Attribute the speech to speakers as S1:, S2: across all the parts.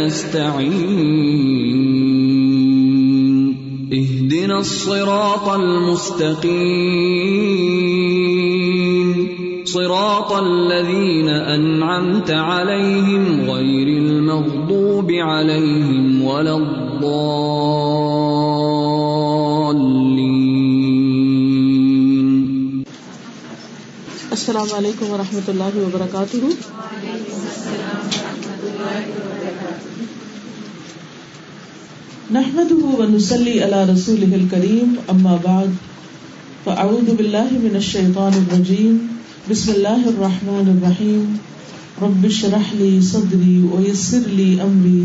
S1: وإياك اهدنا الصراط المستقيم. صراط الذين أنعمت عليهم غير المغضوب عليهم ولا الضالين.
S2: السلام علیکم ورحمۃ اللہ وبرکاتہ نحمده ونصلي على رسوله الكريم اما بعد فاعوذ بالله من الشيطان الرجيم، بسم الله الرحمن الرحيم، رب اشرح لي صدري ويسر لي امري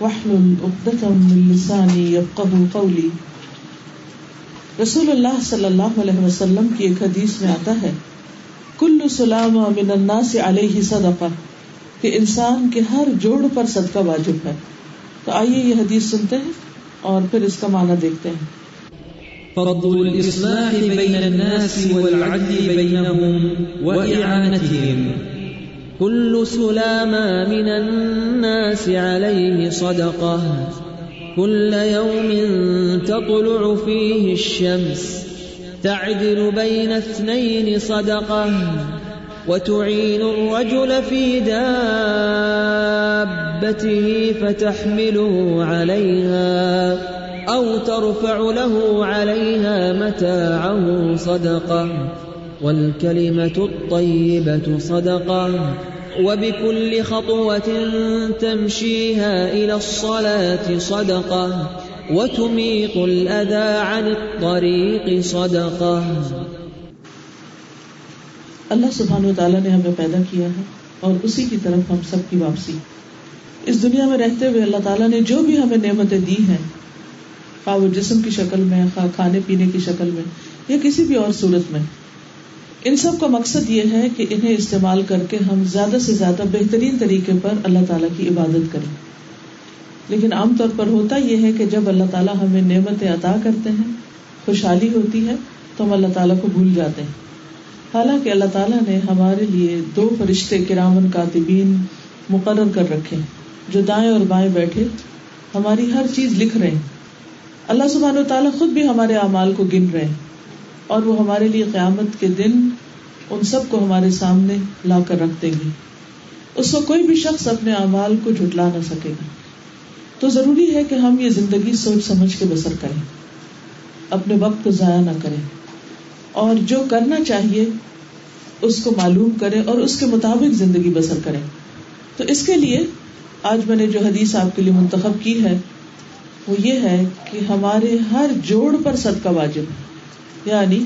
S2: واحلل عقدة من لساني يفقهوا قولي. رسول اللہ صلی اللہ علیہ وسلم کی ایک حدیث میں آتا ہے، کل سلامہ من الناس علیہ صدقہ، کہ انسان کے ہر جوڑ پر صدقہ واجب ہے۔ تو آئیے یہ حدیث سنتے ہیں اور پھر اس کا معنی دیکھتے ہیں۔
S3: فضل الإصلاح بين الناس والعدل بينهم وإعانتهم. كل سلامة من الناس عليه صدقة. كل يوم تطلع فيه الشمس. تعدل بين اثنين صدقة. وتعين الرجل في دابته فتحمله عليها أو ترفع له عليها متاعه صدقة والكلمة الطيبة صدقة وبكل خطوة تمشيها إلى الصلاة صدقة وتميط الأذى عن الطريق صدقة
S2: اللہ سبحانہ تعالیٰ نے ہمیں پیدا کیا ہے اور اسی کی طرف ہم سب کی واپسی۔ اس دنیا میں رہتے ہوئے اللہ تعالیٰ نے جو بھی ہمیں نعمتیں دی ہیں، خواہ وہ جسم کی شکل میں، خواہ کھانے پینے کی شکل میں، یا کسی بھی اور صورت میں۔ ان سب کا مقصد یہ ہے کہ انہیں استعمال کر کے ہم زیادہ سے زیادہ بہترین طریقے پر اللہ تعالیٰ کی عبادت کریں۔ لیکن عام طور پر ہوتا یہ ہے کہ جب اللہ تعالیٰ ہمیں نعمتیں عطا کرتے ہیں، خوشحالی ہوتی ہے، تو ہم اللہ تعالیٰ کو بھول جاتے ہیں۔ حالانکہ اللہ تعالیٰ نے ہمارے لیے دو فرشتے کرامن کاتبین مقرر کر رکھے جو دائیں اور بائیں بیٹھے، ہماری ہر چیز لکھ رہے ہیں۔ اللہ سبحانہ و تعالیٰ خود بھی ہمارے اعمال کو گن رہے ہیں اور وہ ہمارے لیے قیامت کے دن ان سب کو ہمارے سامنے لا کر رکھ دیں گے۔ اس کو کوئی بھی شخص اپنے اعمال کو جھٹلا نہ سکے گا۔ تو ضروری ہے کہ ہم یہ زندگی سوچ سمجھ کے بسر کریں۔ اپنے وقت کو ضائع نہ کریں۔ اور جو کرنا چاہیے اس کو معلوم کرے اور اس کے مطابق زندگی بسر کرے تو اس کے لیے آج میں نے جو حدیث آپ کے لیے منتخب کی ہے، وہ یہ ہے کہ ہمارے ہر جوڑ پر صدقہ واجب۔ یعنی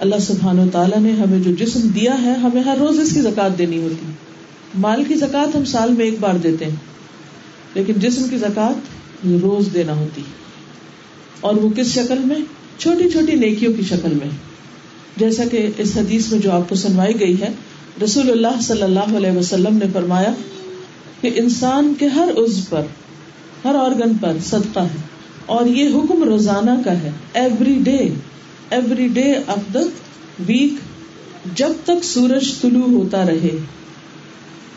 S2: اللہ سبحان و تعالیٰ نے ہمیں جو جسم دیا ہے، ہمیں ہر روز اس کی زکات دینی ہوتی مال کی زکات ہم سال میں ایک بار دیتے ہیں، لیکن جسم کی زکات روز دینا ہوتی اور وہ کس شکل میں؟ چھوٹی چھوٹی نیکیوں کی شکل میں۔ جیسا کہ اس حدیث میں جو آپ کو سنوائی گئی ہے، رسول اللہ صلی اللہ علیہ وسلم نے فرمایا کہ انسان کے ہر عز پر، ہر آرگن پر صدقہ ہے، اور یہ حکم روزانہ کا ہے every day every day of the week جب تک سورج طلوع ہوتا رہے۔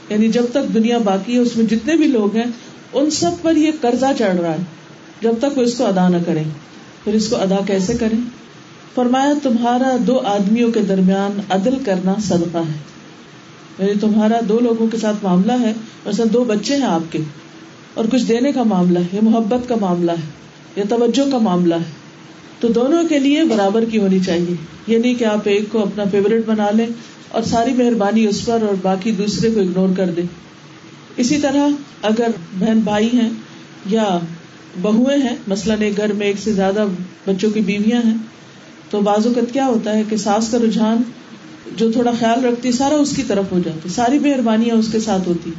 S2: یعنی جب تک دنیا باقی ہے، اس میں جتنے بھی لوگ ہیں، ان سب پر یہ قرضہ چڑھ رہا ہے۔ جب تک وہ اس کو ادا نہ کریں۔ پھر اس کو ادا کیسے کریں؟ فرمایا، تمہارا دو آدمیوں کے درمیان عدل کرنا صدقہ ہے۔ یعنی تمہارا دو لوگوں کے ساتھ معاملہ ہے ویسے دو بچے ہیں آپ کے۔ اور کچھ دینے کا معاملہ ہے، یا محبت کا معاملہ ہے، یا توجہ کا معاملہ ہے۔ تو دونوں کے لیے برابر کی ہونی چاہیے۔ یہ نہیں کہ آپ ایک کو اپنا فیوریٹ بنا لیں اور ساری مہربانی اس پر اور باقی دوسرے کو اگنور کر دیں۔ اسی طرح اگر بہن بھائی ہیں یا بہویں ہیں، مثلاً ایک گھر میں ایک سے زیادہ بچوں کی بیویاں ہیں تو بعض اوقات کیا ہوتا ہے کہ ساس کا رجحان جو تھوڑا خیال رکھتی سارا اس کی طرف ہو جاتی ساری مہربانیاں اس کے ساتھ ہوتی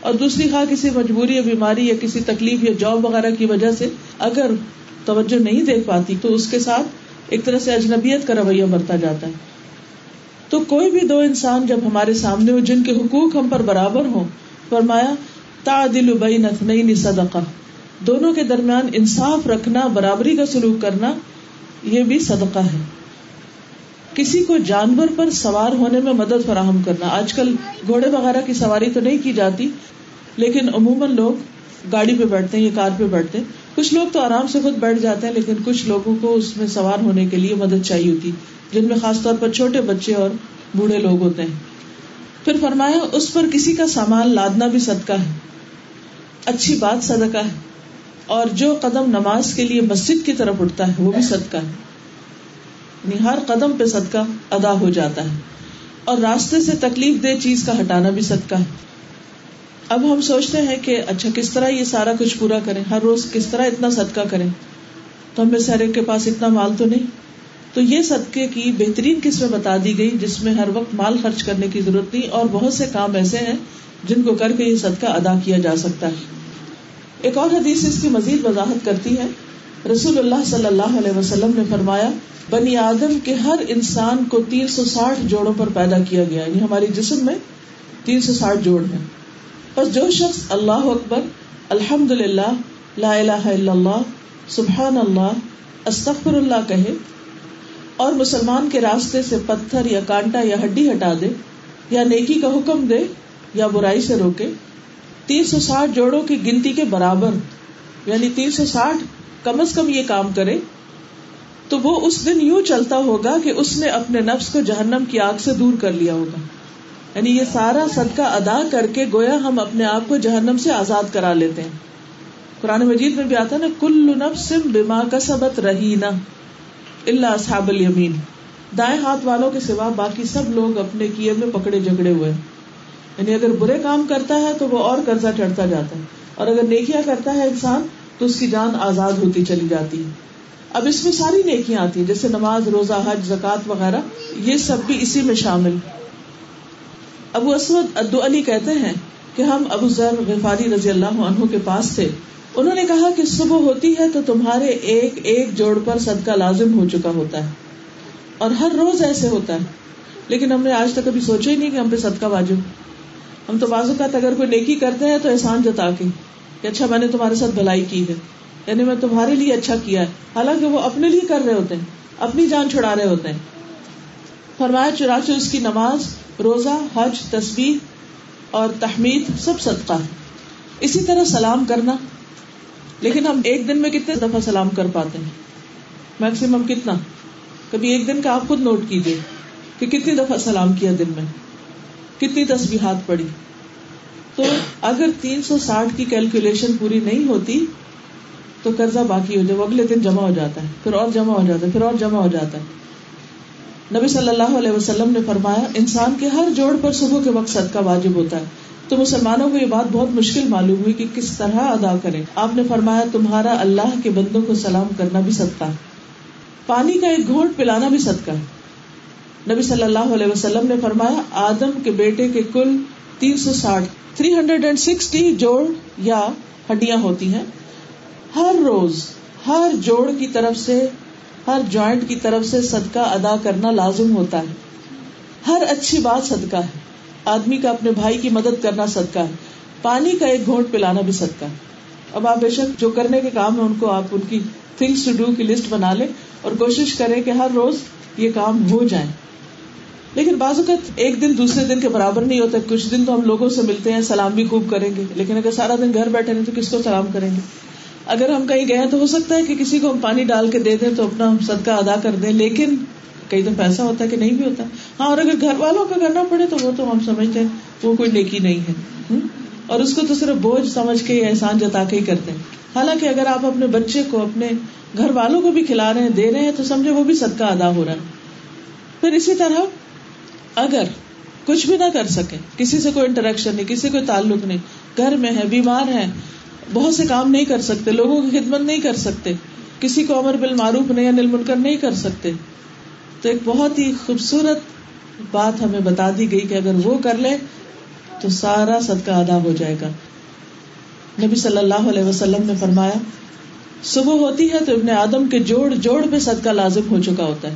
S2: اور دوسری خواہ کسی مجبوری یا بیماری یا کسی تکلیف یا جاب وغیرہ کی وجہ سے اگر توجہ نہیں دیکھ پاتی، تو اس کے ساتھ ایک طرح سے اجنبیت کا رویہ برتا جاتا ہے۔ تو کوئی بھی دو انسان جب ہمارے سامنے ہو، جن کے حقوق ہم پر برابر ہوں، فرمایا، تعدل بین اثنین صدقہ۔ دونوں کے درمیان انصاف رکھنا، برابری کا سلوک کرنا یہ بھی صدقہ ہے۔ کسی کو جانور پر سوار ہونے میں مدد فراہم کرنا۔ آج کل گھوڑے وغیرہ کی سواری تو نہیں کی جاتی، لیکن عموماً لوگ گاڑی پہ بیٹھتے ہیں یا کار پہ بیٹھتے ہیں۔ کچھ لوگ تو آرام سے خود بیٹھ جاتے ہیں، لیکن کچھ لوگوں کو اس میں سوار ہونے کے لیے مدد چاہیے ہوتی، جن میں خاص طور پر چھوٹے بچے اور بوڑھے لوگ ہوتے ہیں۔ پھر فرمایا، اس پر کسی کا سامان لادنا بھی صدقہ ہے۔ اچھی بات صدقہ ہے۔ اور جو قدم نماز کے لیے مسجد کی طرف اٹھتا ہے، وہ بھی صدقہ ہے۔ یعنی ہر قدم پہ صدقہ ادا ہو جاتا ہے۔ اور راستے سے تکلیف دہ چیز کا ہٹانا بھی صدقہ ہے۔ اب ہم سوچتے ہیں کہ اچھا کس طرح یہ سارا کچھ پورا کریں؟ ہر روز کس طرح اتنا صدقہ کریں؟ تو ہمیں سارے کے پاس اتنا مال تو نہیں۔ تو یہ صدقے کی بہترین قسمیں بتا دی گئی، جس میں ہر وقت مال خرچ کرنے کی ضرورت نہیں، اور بہت سے کام ایسے ہیں جن کو کر کے یہ صدقہ ادا کیا جا سکتا ہے۔ ایک اور حدیث اس کی مزید وضاحت کرتی ہے۔ رسول اللہ صلی اللہ علیہ وسلم نے فرمایا، بنی آدم کے ہر انسان کو تین سو ساٹھ جوڑوں پر پیدا کیا گیا یعنی ہماری جسم میں تین سو ساٹھ جوڑ ہیں۔ بس جو شخص اللہ اکبر الحمد للہ لا الہ الا اللہ، سبحان اللہ، استغفر اللہ کہے، اور مسلمان کے راستے سے پتھر یا کانٹا یا ہڈی ہٹا دے، یا نیکی کا حکم دے، یا برائی سے روکے تین سو ساٹھ جوڑوں کی گنتی کے برابر یعنی تین سو ساٹھ کم از کم یہ کام کرے، تو وہ اس دن یوں چلتا ہوگا کہ اس نے اپنے نفس کو جہنم کی آگ سے دور کر لیا ہوگا۔ یعنی یہ سارا صدقہ ادا کر کے گویا ہم اپنے آپ کو جہنم سے آزاد کرا لیتے ہیں۔ قرآن مجید میں بھی آتا نا کل نفس بما کا سبت رہی نا اللہ اصحاب الیمین۔ دائیں ہاتھ والوں کے سوا باقی سب لوگ اپنے کیے میں پکڑے جگڑے ہوئے۔ یعنی اگر برے کام کرتا ہے تو وہ اور قرضہ چڑھتا جاتا ہے۔ اور اگر نیکیاں کرتا ہے انسان تو اس کی جان آزاد ہوتی چلی جاتی ہے۔ اب اس میں ساری نیکیاں آتی ہیں، جیسے نماز، روزہ، حج زکات وغیرہ، یہ سب بھی اسی میں شامل ابو اسود ادو علی کہتے ہیں کہ ہم ابو ذر غفاری رضی اللہ عنہ کے پاس تھے۔ انہوں نے کہا کہ صبح ہوتی ہے تو تمہارے ایک ایک جوڑ پر صدقہ لازم ہو چکا ہوتا ہے۔ اور ہر روز ایسے ہوتا ہے۔ لیکن ہم نے آج تک ابھی سوچا ہی نہیں کہ ہم پہ صدقہ واجب ہم تو بازو کا اگر کوئی نیکی کرتے ہیں تو احسان جتا کے۔ کہ اچھا میں نے تمہارے ساتھ بھلائی کی ہے۔ یعنی میں تمہارے لیے اچھا کیا ہے۔ حالانکہ وہ اپنے لیے کر رہے ہوتے ہیں۔ اپنی جان چھڑا رہے ہوتے ہیں۔ فرمایا چراچ اس کی نماز، روزہ، حج تصویر اور تحمید سب صدقہ ہے۔ اسی طرح سلام کرنا۔ لیکن ہم ایک دن میں کتنے دفعہ سلام کر پاتے ہیں؟ میکسیمم کتنا؟ کبھی ایک دن کا آپ خود نوٹ کیجیے کہ کتنی دفعہ سلام کیا دن میں؟ کتنی تصویرات پڑی تو اگر تین سو ساٹھ کی کیلکولیشن پوری نہیں ہوتی، تو قرضہ باقی ہو جائے، وہ اگلے دن جمع ہو جاتا ہے، پھر اور جمع ہو جاتا ہے، پھر اور جمع ہو جاتا ہے۔ نبی صلی اللہ علیہ وسلم نے فرمایا، انسان کے ہر جوڑ پر صبح کے وقت صدقہ واجب ہوتا ہے۔ تو مسلمانوں کو یہ بات بہت مشکل معلوم ہوئی کہ کس طرح ادا کریں۔ آپ نے فرمایا، تمہارا اللہ کے بندوں کو سلام کرنا بھی صدقہ ہے۔ پانی کا ایک گھونٹ پلانا بھی صدقہ ہے۔ نبی صلی اللہ علیہ وسلم نے فرمایا، آدم کے بیٹے کے کل تین سو ساٹھ تھری ہنڈریڈ اینڈ سکسٹی جوڑ یا ہڈیاں ہوتی ہیں۔ ہر روز، ہر جوڑ کی طرف سے، ہر جوائنٹ کی طرف سے صدقہ ادا کرنا لازم ہوتا ہے۔ ہر اچھی بات صدقہ ہے۔ آدمی کا اپنے بھائی کی مدد کرنا صدقہ ہے۔ پانی کا ایک گھونٹ پلانا بھی صدقہ ہے۔ اب آپ بے شک جو کرنے کے کام ہے ان کو آپ ان کی تھنگس ٹو ڈو کی لسٹ بنا لیں اور کوشش کریں کہ ہر روز یہ کام ہو جائے لیکن بعض اوقات ایک دن دوسرے دن کے برابر نہیں ہوتا، کچھ دن تو ہم لوگوں سے ملتے ہیں، سلام بھی خوب کریں گے، لیکن اگر سارا دن گھر بیٹھے رہے تو کس کو سلام کریں گے؟ اگر ہم کہیں گئے تو ہو سکتا ہے کہ کسی کو ہم پانی ڈال کے دے دیں تو اپنا صدقہ ادا کر دیں، لیکن کئی دفعہ ایسا ہوتا ہے کہ نہیں بھی ہوتا۔ ہاں اور اگر گھر والوں کا کرنا پڑے تو وہ تو ہم سمجھتے ہیں، وہ کوئی نیکی نہیں ہے۔ اور اس کو تو صرف بوجھ سمجھ کے احسان جتا کے ہی کرتے ہیں حالانکہ اگر آپ اپنے بچے کو، اپنے گھر والوں کو بھی کھلا رہے ہیں، دے رہے ہیں، تو سمجھے وہ بھی صدقہ ادا ہو رہا ہے۔ پھر اسی طرح اگر کچھ بھی نہ کر سکے، کسی سے کوئی انٹریکشن نہیں، کسی کوئی تعلق نہیں، گھر میں ہے بیمار ہے بہت سے کام نہیں کر سکتے، لوگوں کی خدمت نہیں کر سکتے، کسی کو امر بل معروف نہیں یا نل منکر نہیں کر سکتے۔ تو ایک بہت ہی خوبصورت بات ہمیں بتا دی گئی کہ اگر وہ کر لے تو سارا صدقہ ادا ہو جائے گا۔ نبی صلی اللہ علیہ وسلم نے فرمایا، صبح ہوتی ہے تو ابن آدم کے جوڑ جوڑ پہ صدقہ لازم ہو چکا ہوتا ہے۔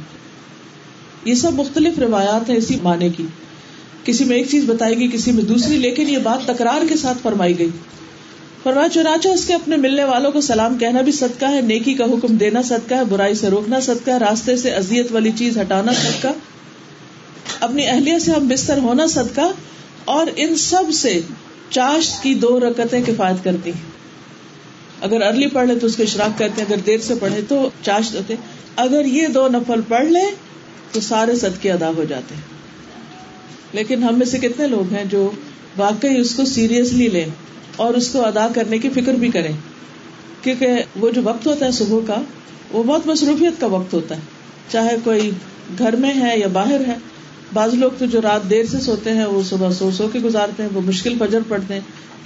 S2: یہ سب مختلف روایات ہیں اسی معنی کی۔ کسی میں ایک چیز بتائی گئی، کسی میں دوسری، لیکن یہ بات تکرار کے ساتھ فرمائی گئی۔ فرمایا، چنانچہ اس کے اپنے ملنے والوں کو سلام کہنا بھی صدقہ ہے، نیکی کا حکم دینا صدقہ ہے، برائی سے روکنا صدقہ ہے، راستے سے ازیت والی چیز ہٹانا صدقہ۔ اپنی اہلیہ سے ہم بستر ہونا صدقہ، اور ان سب سے چاشت کی دو رکتیں کفایت کرتی ہیں۔ اگر ارلی پڑھ لے تو اس کے اشراق کرتے ہیں، اگر دیر سے پڑھے تو چاشت ہوتے اگر یہ دو نفل پڑھ لے تو سارے صدقے ادا ہو جاتے ہیں۔ لیکن ہم میں سے کتنے لوگ ہیں جو واقعی اس کو سیریسلی لیں اور اس کو ادا کرنے کی فکر بھی کریں۔ کیونکہ وہ جو وقت ہوتا ہے صبح کا، وہ بہت مصروفیت کا وقت ہوتا ہے۔ چاہے کوئی گھر میں ہے یا باہر ہے، بعض لوگ تو جو رات دیر سے سوتے ہیں، وہ صبح سو سو کے گزارتے ہیں، وہ مشکل فجر پڑتے ہیں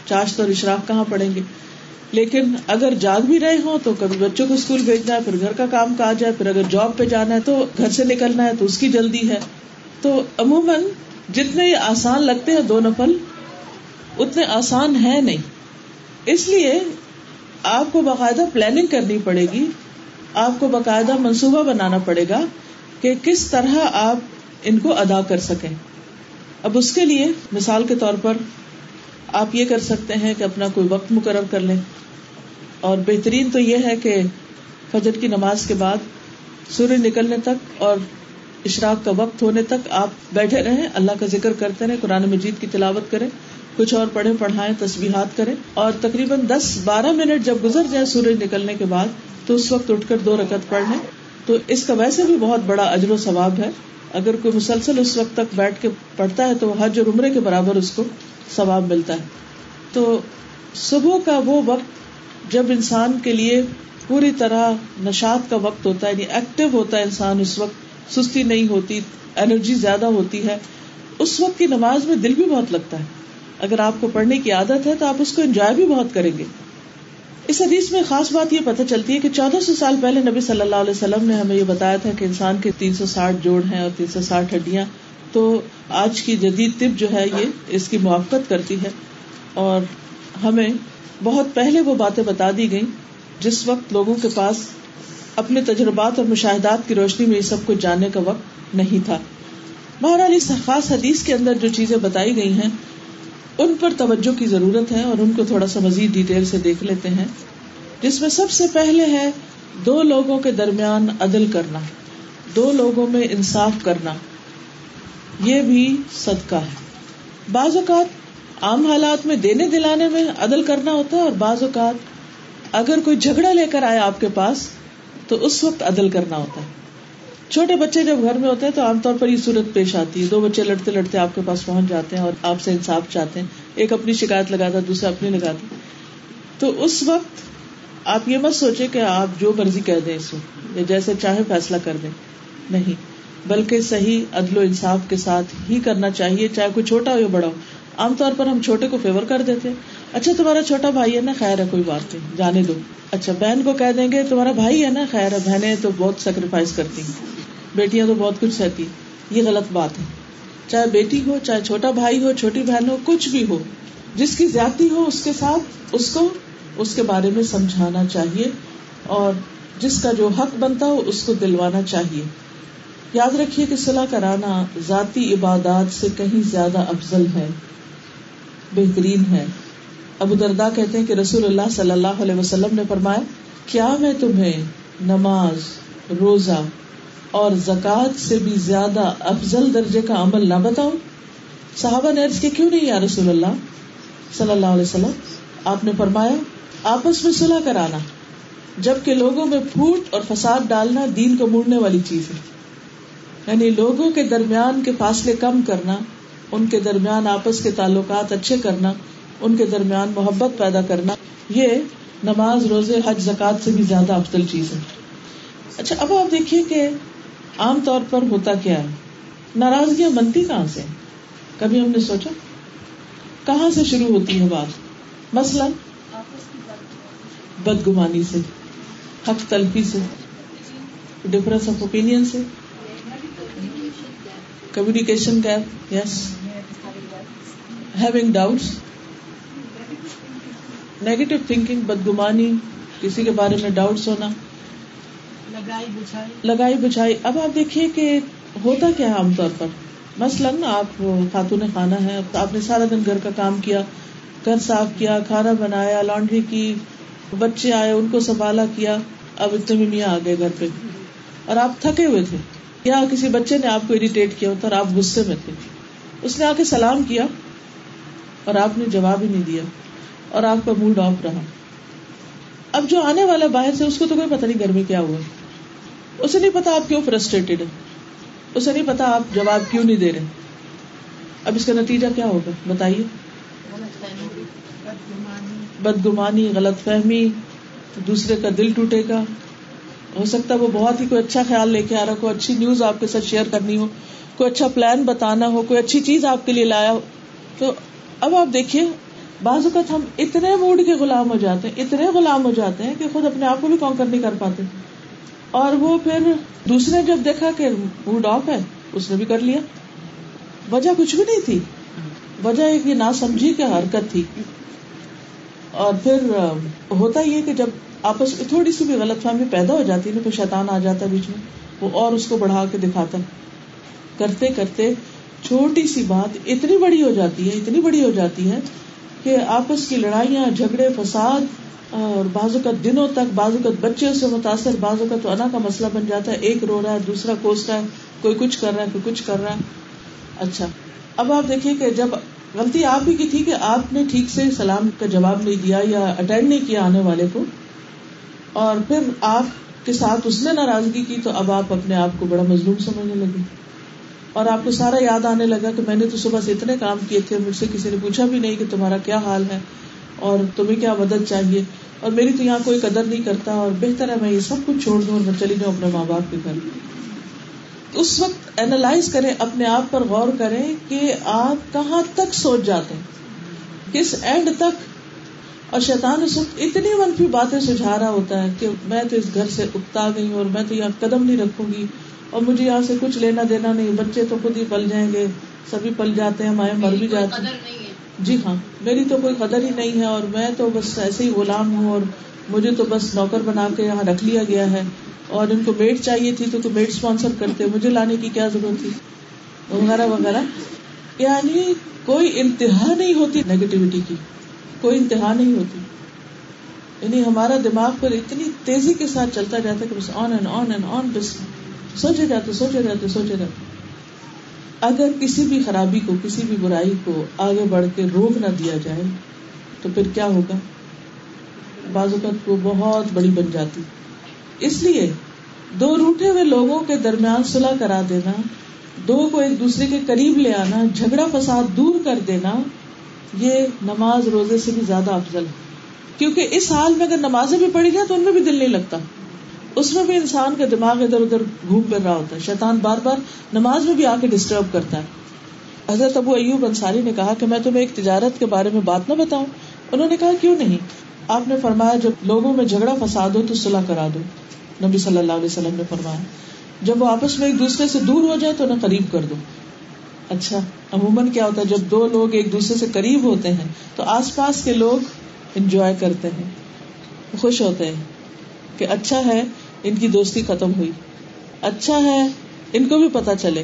S2: چاشت اور اشراق کہاں پڑیں گے؟ لیکن اگر جاگ بھی رہے ہوں تو کبھی بچوں کو اسکول بھیجنا ہے، پھر گھر کا کام کا جائے، پھر اگر جاب پہ جانا ہے تو گھر سے نکلنا ہے تو اس کی جلدی ہے۔ تو عموماً جتنے آسان لگتے ہیں دو نفل، اتنے آسان ہے نہیں۔ اس لیے آپ کو باقاعدہ پلاننگ کرنی پڑے گی، آپ کو باقاعدہ منصوبہ بنانا پڑے گا کہ کس طرح آپ ان کو ادا کر سکیں۔ اب اس کے لیے مثال کے طور پر آپ یہ کر سکتے ہیں کہ اپنا کوئی وقت مقرر کر لیں۔ اور بہترین تو یہ ہے کہ فجر کی نماز کے بعد سورج نکلنے تک اور اشراق کا وقت ہونے تک آپ بیٹھے رہیں، اللہ کا ذکر کرتے رہیں، قرآن مجید کی تلاوت کریں، کچھ اور پڑھیں، پڑھائیں تصویحات کریں۔ اور تقریباً دس بارہ منٹ جب گزر جائے سورج نکلنے کے بعد، تو اس وقت اٹھ کر دو رکعت پڑھ لیں۔ تو اس کا ویسے بھی بہت بڑا اجر و ثواب ہے۔ اگر کوئی مسلسل اس وقت تک بیٹھ کے پڑھتا ہے، تو حج اور عمرے کے برابر اس کو ثواب ملتا ہے۔ تو صبح کا وہ وقت جب انسان کے لیے پوری طرح نشاط کا وقت ہوتا ہے یعنی ایکٹیو ہوتا ہے انسان، اس وقت سستی نہیں ہوتی انرجی زیادہ ہوتی ہے، اس وقت کی نماز میں دل بھی بہت لگتا ہے۔ اگر آپ کو پڑھنے کی عادت ہے تو آپ اس کو انجوائے بھی بہت کریں گے۔ اس حدیث میں خاص بات یہ پتہ چلتی ہے کہ چودہ سو سال پہلے نبی صلی اللہ علیہ وسلم نے ہمیں یہ بتایا تھا کہ انسان کے تین سو ساٹھ جوڑ ہیں اور تین سو ساٹھ ہڈیاں۔ تو آج کی جدید طب جو ہے یہ اس کی موافقت کرتی ہے اور ہمیں بہت پہلے وہ باتیں بتا دی گئی جس وقت لوگوں کے پاس اپنے تجربات اور مشاہدات کی روشنی میں یہ سب کچھ جاننے کا وقت نہیں تھا۔ بہرحال اس خاص حدیث کے اندر جو چیزیں بتائی گئی ہیں، ان پر توجہ کی ضرورت ہے اور ان کو تھوڑا سا مزید ڈیٹیل سے دیکھ لیتے ہیں۔ جس میں سب سے پہلے ہے دو لوگوں کے درمیان عدل کرنا، دو لوگوں میں انصاف کرنا۔ یہ بھی صدقہ ہے۔ بعض اوقات عام حالات میں دینے دلانے میں عدل کرنا ہوتا ہے اور بعض اوقات اگر کوئی جھگڑا لے کر آئے آپ کے پاس تو اس وقت عدل کرنا ہوتا ہے۔ چھوٹے بچے جب گھر میں ہوتے ہیں تو عام طور پر یہ صورت پیش آتی ہے۔ دو بچے لڑتے لڑتے آپ کے پاس پہنچ جاتے ہیں اور آپ سے انصاف چاہتے ہیں۔ ایک اپنی شکایت لگاتا ہے، دوسرا اپنی لگاتا تو اس وقت آپ یہ مت سوچے کہ آپ جو مرضی کہہ دیں اس وقت، یا جیسے چاہے فیصلہ کر دیں۔ نہیں۔ بلکہ صحیح عدل و انصاف کے ساتھ ہی کرنا چاہیے، چاہے کوئی چھوٹا ہو یا بڑا ہو۔ عام طور پر ہم چھوٹے کو فیور کر دیتے اچھا تمہارا چھوٹا بھائی ہے نا، خیر ہے، کوئی بات نہیں، جانے دو۔ اچھا بہن کو کہہ دیں گے، تمہارا بھائی ہے نا، خیر ہے، بہنیں تو بہت سیکریفائس کرتی ہیں۔ بیٹیاں تو بہت کچھ سہتی یہ غلط بات ہے۔ چاہے بیٹی ہو، چاہے چھوٹا بھائی ہو، چھوٹی بہن ہو، کچھ بھی ہو، جس کی زیادتی ہو اس کے ساتھ، اس کو اس کے بارے میں سمجھانا چاہیے اور جس کا جو حق بنتا ہو، اس کو دلوانا چاہیے۔ یاد رکھیے کہ صلاح کرانا ذاتی عبادات سے کہیں زیادہ افضل ہے، بہترین ہے۔ ابو دردا کہتے ہیں کہ رسول اللہ صلی اللہ علیہ وسلم نے فرمایا، کیا میں تمہیں نماز، روزہ اور زکوٰۃ سے بھی زیادہ افضل درجے کا عمل نہ بتاؤں؟ صحابہ نے عرض کے کیوں نہیں یا رسول اللہ صلی اللہ علیہ وسلم؟ آپ نے فرمایا، آپس میں صلاح کرانا، جبکہ لوگوں میں پھوٹ اور فساد ڈالنا دین کو موڑنے والی چیز ہے۔ یعنی لوگوں کے درمیان کے فاصلے کم کرنا، ان کے درمیان آپس کے تعلقات اچھے کرنا، ان کے درمیان محبت پیدا کرنا، یہ نماز، روزے، حج زکات سے بھی زیادہ افضل چیز ہے۔ اچھا اب آپ دیکھیے کہ عام طور پر ہوتا کیا ہے؟ ناراضگیاں بنتی کہاں سے؟ کبھی ہم نے سوچا؟ کہاں سے شروع ہوتی ہے بات؟ مثلاً بدگمانی سے، حق تلفی سے ڈفرنس آف اوپین سے۔ Communication gap yes having doubts negative thinking بدگمانی کسی کے بارے میں ڈاؤٹس ہونا لگائی بچھائی اب آپ دیکھیے کہ ہوتا کیا عام طور پر مثلاً آپ خاتون خانہ ہے آپ نے سارا دن گھر کا کام کیا گھر صاف کیا کھانا بنایا لانڈری کی بچے آئے ان کو سنبھالا کیا اب اتنے میں میاں آ گئے گھر پہ اور آپ تھکے ہوئے تھے یا کسی بچے نے آپ کو اریٹیٹ کیا ہوتا اور آپ غصے میں تھے۔ اس نے آ کے سلام کیا اور آپ نے جواب ہی نہیں دیا اور آپ کا موڈ آف رہا۔ اب جو آنے والا باہر سے، اس کو تو کوئی پتہ نہیں گھر میں کیا ہوا۔ اسے نہیں پتا آپ کیوں فرسٹریٹڈ ہے اسے نہیں پتا آپ جواب کیوں نہیں دے رہے۔ اب اس کا نتیجہ کیا ہوگا؟ بتائیے۔ بدگمانی، غلط فہمی دوسرے کا دل ٹوٹے گا۔ ہو سکتا ہے وہ بہت ہی کوئی اچھا خیال لے کے آ رہا کوئی اچھی نیوز آپ کے ساتھ شیئر کرنی ہو، کوئی اچھا پلان بتانا ہو، کوئی اچھی چیز آپ کے لیے لایا ہو۔ تو اب آپ دیکھیے، بعض اوقات ہم اتنے موڈ کے غلام ہو جاتے ہیں، اتنے غلام ہو جاتے ہیں کہ خود اپنے آپ کو بھی کانکر نہیں کر پاتے۔ اور وہ پھر دوسرے جب دیکھا کہ موڈ آف ہے، اس نے بھی کر لیا۔ وجہ کچھ بھی نہیں تھی۔ وجہ ایک یہ نہ سمجھی کہ حرکت تھی۔ اور پھر ہوتا یہ کہ جب آپس میں تھوڑی سی بھی غلط فہمی پیدا ہو جاتی نا تو شیطان آ جاتا ہے بیچ میں، وہ اور اس کو بڑھا کے دکھاتا کرتے کرتے چھوٹی سی بات اتنی بڑی ہو جاتی ہے، اتنی بڑی ہو جاتی ہے کہ آپس کی لڑائیاں، جھگڑے، فساد اور بازو کا دنوں تک بازو کا بچے سے متاثر بازو کا تو انا کا مسئلہ بن جاتا ہے۔ ایک رو رہا ہے، دوسرا کوس رہا ہے، کوئی کچھ کر رہا ہے، کوئی کچھ کر رہا ہے۔ اچھا اب آپ دیکھیے کہ جب غلطی آپ ہی کی تھی کہ آپ نے ٹھیک سے سلام کا جواب نہیں دیا یا اٹینڈ نہیں کیا آنے والے کو اور پھر آپ کے ساتھ اس نے ناراضگی کی تو اب آپ اپنے آپ کو بڑا مظلوم سمجھنے لگے۔ اور آپ کو سارا یاد آنے لگا کہ میں نے تو صبح سے اتنے کام کیے تھے، مجھ سے کسی نے پوچھا بھی نہیں کہ تمہارا کیا حال ہے اور تمہیں کیا مدد چاہیے۔ اور میری تو یہاں کوئی قدر نہیں کرتا اور بہتر ہے میں یہ سب کچھ چھوڑ دوں اور میں چلی جاؤں اپنے ماں باپ کے گھر۔ اس وقت اینالائز کریں، اپنے آپ پر غور کریں کہ آپ کہاں تک سوچ جاتے ہیں؟ کس اینڈ تک اور شیطان اس وقت اتنی منفی باتیں سجھا رہا ہوتا ہے کہ میں تو اس گھر سے اکتا گئی ہوں اور میں تو یہاں قدم نہیں رکھوں گی اور مجھے یہاں سے کچھ لینا دینا نہیں۔ بچے تو خود ہی پل جائیں گے سبھی پل جاتے ہیں ہمارے مر بھی جاتے ہیں۔ جی ہاں میری تو کوئی قدر ہی نہیں ہے اور میں تو بس ایسے ہی غلام ہوں اور مجھے تو بس نوکر بنا کے یہاں رکھ لیا گیا ہے۔ اور ان کو میٹ چاہیے تھی تو میٹ اسپانسر کرتے مجھے لانے کی کیا ضرورت تھی؟ وغیرہ وغیرہ۔ یعنی کوئی انتہا نہیں ہوتی نیگیٹیوٹی کی۔ کوئی انتہا نہیں ہوتی۔ یعنی ہمارا دماغ پر اتنی تیزی کے ساتھ چلتا جاتا ہے کہ بس on and on and on بس سوچے جاتے سوچے جاتے سوچے جاتے اگر کسی بھی خرابی کو، کسی بھی برائی کو آگے بڑھ کے روک نہ دیا جائے، تو پھر کیا ہوگا؟ بعض اوقات کو بہت بڑی بن جاتی۔ اس لیے دو روٹے ہوئے لوگوں کے درمیان صلاح کرا دینا، دو کو ایک دوسرے کے قریب لے آنا، جھگڑا فساد دور کر دینا یہ نماز روزے سے بھی زیادہ افضل ہے۔ کیونکہ اس حال میں اگر نمازیں بھی پڑھی جائے تو ان میں بھی دل نہیں لگتا۔ اس میں بھی انسان کا دماغ ادھر ادھر گھوم پھر رہا ہوتا ہے۔ شیطان بار بار نماز میں بھی آ کے ڈسٹرب کرتا ہے۔ حضرت ابو ایوب انصاری نے کہا کہ میں تمہیں ایک تجارت کے بارے میں بات نہ بتاؤں۔ انہوں نے کہا، کیوں نہیں؟ آپ نے فرمایا، جب لوگوں میں جھگڑا فساد ہو تو صلاح کرا دو۔ نبی صلی اللہ علیہ وسلم نے فرمایا، جب وہ آپس میں ایک دوسرے سے دور ہو جائے تو انہیں قریب کر دو۔ اچھا عموماً کیا ہوتا ہے، جب دو لوگ ایک دوسرے سے قریب ہوتے ہیں، تو آس پاس کے لوگ انجوائے کرتے ہیں، خوش ہوتے ہیں کہ اچھا ہے، ان کی دوستی ختم ہوئی۔ اچھا ہے، ان کو بھی پتا چلے۔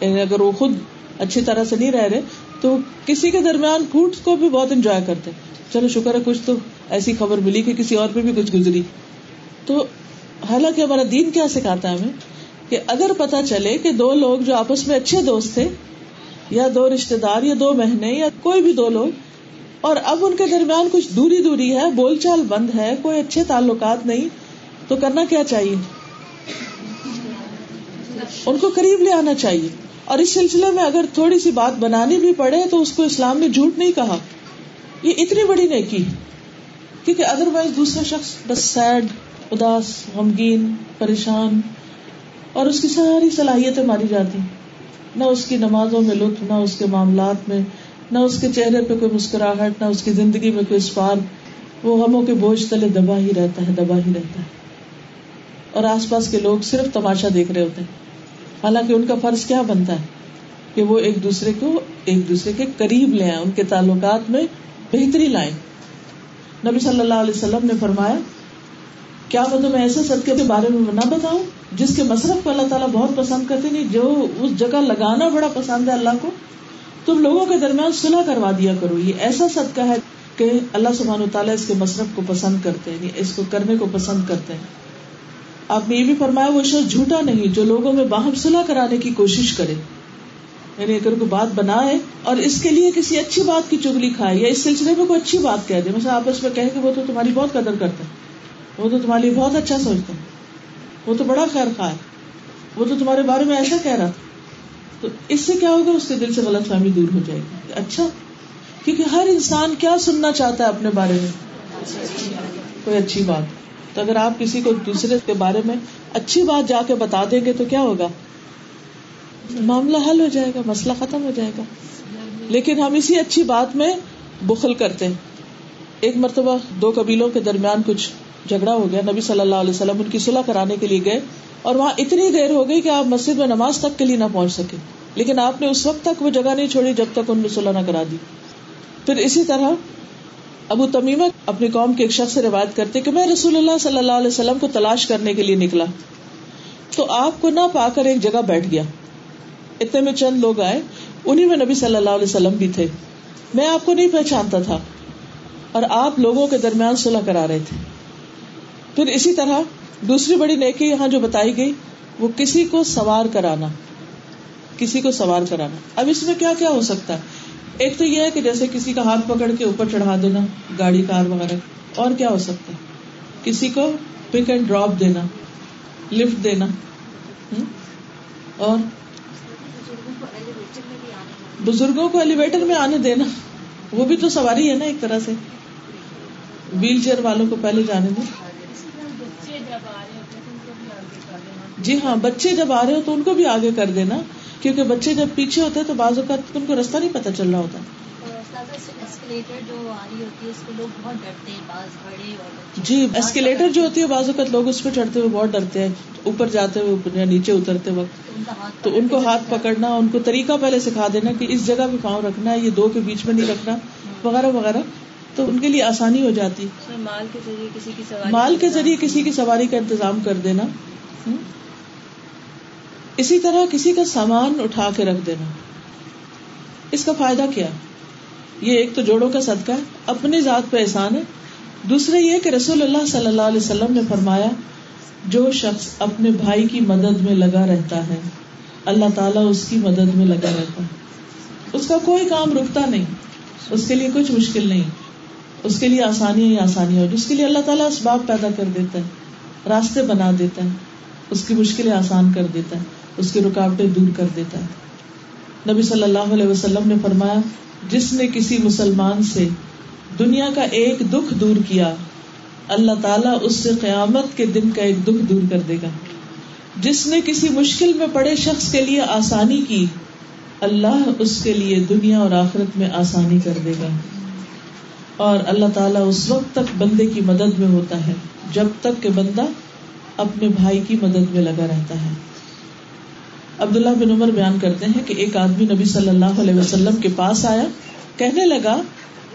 S2: یعنی اگر وہ خود اچھی طرح سے نہیں رہ رہے، تو کسی کے درمیان پھوٹ کو بھی بہت انجوائے کرتے چلو، شکر ہے، کچھ تو ایسی خبر ملی کہ کسی اور پہ بھی کچھ گزری۔ تو حالانکہ ہمارا دین کیا سکھاتا ہے ہمیں؟ کہ اگر پتا چلے کہ دو لوگ جو آپس میں اچھے دوست تھے یا دو رشتے دار یا دو مہینے یا کوئی بھی دو لوگ، اور اب ان کے درمیان کچھ دوری دوری ہے، بول چال بند ہے، کوئی اچھے تعلقات نہیں، تو کرنا کیا چاہیے؟ ان کو قریب لے آنا چاہیے۔ اور اس سلسلے میں اگر تھوڑی سی بات بنانی بھی پڑے، تو اس کو اسلام نے جھوٹ نہیں کہا۔ یہ اتنی بڑی نہیں کی کیونکہ ادر وائز دوسرا شخص بس سیڈ اداس، غمگین، پریشان، اور اس کی ساری صلاحیتیں ماری جاتی۔ نہ اس کی نمازوں میں لطف، نہ اس کے معاملات میں، نہ اس کے چہرے پہ کوئی مسکراہٹ، نہ اس کی زندگی میں کوئی اسپار وہ غموں کے بوجھ تلے دبا ہی رہتا ہے، دبا ہی رہتا ہے۔ اور آس پاس کے لوگ صرف تماشا دیکھ رہے ہوتے ہیں۔ حالانکہ ان کا فرض کیا بنتا ہے؟ کہ وہ ایک دوسرے کو ایک دوسرے کے قریب لے آئے ان کے تعلقات میں بہتری لائیں۔ نبی صلی اللہ علیہ وسلم نے فرمایا، کیا میں تمہیں ایسے صدقے کے بارے میں نہ بتاؤں؟ جس کے مصرف کو اللہ تعالیٰ بہت پسند کرتے نہیں جو اس جگہ لگانا بڑا پسند ہے اللہ کو، تم لوگوں کے درمیان سلح کروا دیا کرو۔ یہ ایسا صدقہ ہے کہ اللہ سبحان و تعالیٰ اس کے مصرف کو پسند کرتے ہیں، اس کو کرنے کو پسند کرتے ہیں۔ آپ نے یہ بھی فرمایا، وہ شخص جھوٹا نہیں، جو لوگوں میں باہم صلح کرانے کی کوشش کرے۔ یعنی اگر کوئی بات بنائے اور اس کے لیے کسی اچھی بات کی چگلی کھائے یا اس سلسلے میں کوئی اچھی بات کہہ دے، مثلا آپس میں کہے کہ وہ تو تمہاری بہت قدر کرتا ہے وہ تو تمہارے لیے بہت اچھا سوچتا ہے وہ تو بڑا خیر خواہ ہے۔ وہ تو تمہارے بارے میں ایسا کہہ رہا تھا۔ تو اس سے کیا ہوگا؟ اس کے دل سے غلط فہمی دور ہو جائے گی۔ اچھا کیونکہ ہر انسان کیا سننا چاہتا ہے اپنے بارے میں؟ کوئی اچھی بات۔ تو اگر آپ کسی کو دوسرے کے بارے میں اچھی بات جا کے بتا دیں گے تو کیا ہوگا؟ معاملہ حل ہو جائے گا، مسئلہ ختم ہو جائے گا۔ لیکن ہم اسی اچھی بات میں بخل کرتے ہیں۔ ایک مرتبہ دو قبیلوں کے درمیان کچھ جھگڑا ہو گیا، نبی صلی اللہ علیہ وسلم ان کی صلاح کرانے کے لیے گئے اور وہاں اتنی دیر ہو گئی کہ آپ مسجد میں نماز تک کے لیے نہ پہنچ سکے۔ لیکن آپ نے اس وقت تک وہ جگہ نہیں چھوڑی جب تک ان میں صلاح نہ کرا دی۔ پھر اسی طرح ابو تمیمہ اپنی قوم کے ایک شخص سے روایت کرتے کہ میں رسول اللہ صلی اللہ علیہ وسلم کو تلاش کرنے کے لیے نکلا۔ تو آپ کو نہ پا کر ایک جگہ بیٹھ گیا۔ اتنے میں چند لوگ آئے انہیں میں نبی صلی اللہ علیہ وسلم بھی تھے۔ میں آپ کو نہیں پہچانتا تھا۔ اور آپ لوگوں کے درمیان صلح کرا رہے تھے۔ پھر اسی طرح دوسری بڑی نیکی یہاں جو بتائی گئی، وہ کسی کو سوار کرانا، کسی کو سوار کرانا۔ اب اس میں کیا کیا ہو سکتا ہے؟ ایک تو یہ ہے کہ جیسے کسی کا ہاتھ پکڑ کے اوپر چڑھا دینا، گاڑی، کار وغیرہ، اور کیا ہو سکتا ہے؟ کسی کو پک اینڈ ڈراپ دینا لفٹ دینا اور بزرگوں کو ایلیویٹر میں آنے دینا۔ وہ بھی تو سواری ہے نا ایک طرح سے۔ ویل چیئر والوں کو پہلے جانے دیں۔ جی ہاں بچے جب آ رہے ہو تو ان کو بھی آگے کر دینا کیونکہ بچے جب پیچھے ہوتے ہیں تو بعض اوقات ان کو رستہ نہیں پتا چل رہا ہوتا۔ جی ایسکیلیٹر جو ہوتی ہے بعض اوقات لوگ اس پہ چڑھتے ہوئے بہت ڈرتے ہیں اوپر جاتے ہوئے یا نیچے اترتے وقت۔ تو ان کو ہاتھ پکڑنا ان کو طریقہ پہلے سکھا دینا کہ اس جگہ پہ پاؤں رکھنا ہے یہ دو کے بیچ میں نہیں رکھنا وغیرہ وغیرہ۔ تو ان کے لیے آسانی ہو جاتی۔
S4: مال کے ذریعے کسی کی سواری
S2: مال کے ذریعے کسی کی سواری کا انتظام کر دینا۔ اسی طرح کسی کا سامان اٹھا کے رکھ دینا۔ اس کا فائدہ کیا؟ یہ ایک تو جوڑوں کا صدقہ ہے، اپنی ذات پہ احسان ہے۔ دوسرا یہ کہ رسول اللہ صلی اللہ علیہ وسلم نے فرمایا، جو شخص اپنے بھائی کی مدد میں لگا رہتا ہے، اللہ تعالیٰ اس کی مدد میں لگا رہتا ہے۔ اس کا کوئی کام رکتا نہیں، اس کے لیے کچھ مشکل نہیں۔ اس کے لیے آسانی ہی آسانی ہو جس کے لیے اللہ تعالیٰ اسباب پیدا کر دیتا ہے، راستے بنا دیتا ہے، اس کی مشکلیں آسان کر دیتا ہے۔ اس کی رکاوٹیں دور کر دیتا ہے۔ نبی صلی اللہ علیہ وسلم نے فرمایا، جس نے کسی مسلمان سے دنیا کا ایک دکھ دور کیا، اللہ تعالیٰ اس سے قیامت کے دن کا ایک دکھ دور کر دے گا۔ جس نے کسی مشکل میں پڑے شخص کے لیے آسانی کی، اللہ اس کے لیے دنیا اور آخرت میں آسانی کر دے گا۔ اور اللہ تعالیٰ اس وقت تک بندے کی مدد میں ہوتا ہے، جب تک کہ بندہ اپنے بھائی کی مدد میں لگا رہتا ہے۔ عبداللہ بن عمر بیان کرتے ہیں کہ ایک آدمی نبی صلی اللہ علیہ وسلم کے پاس آیا، کہنے لگا،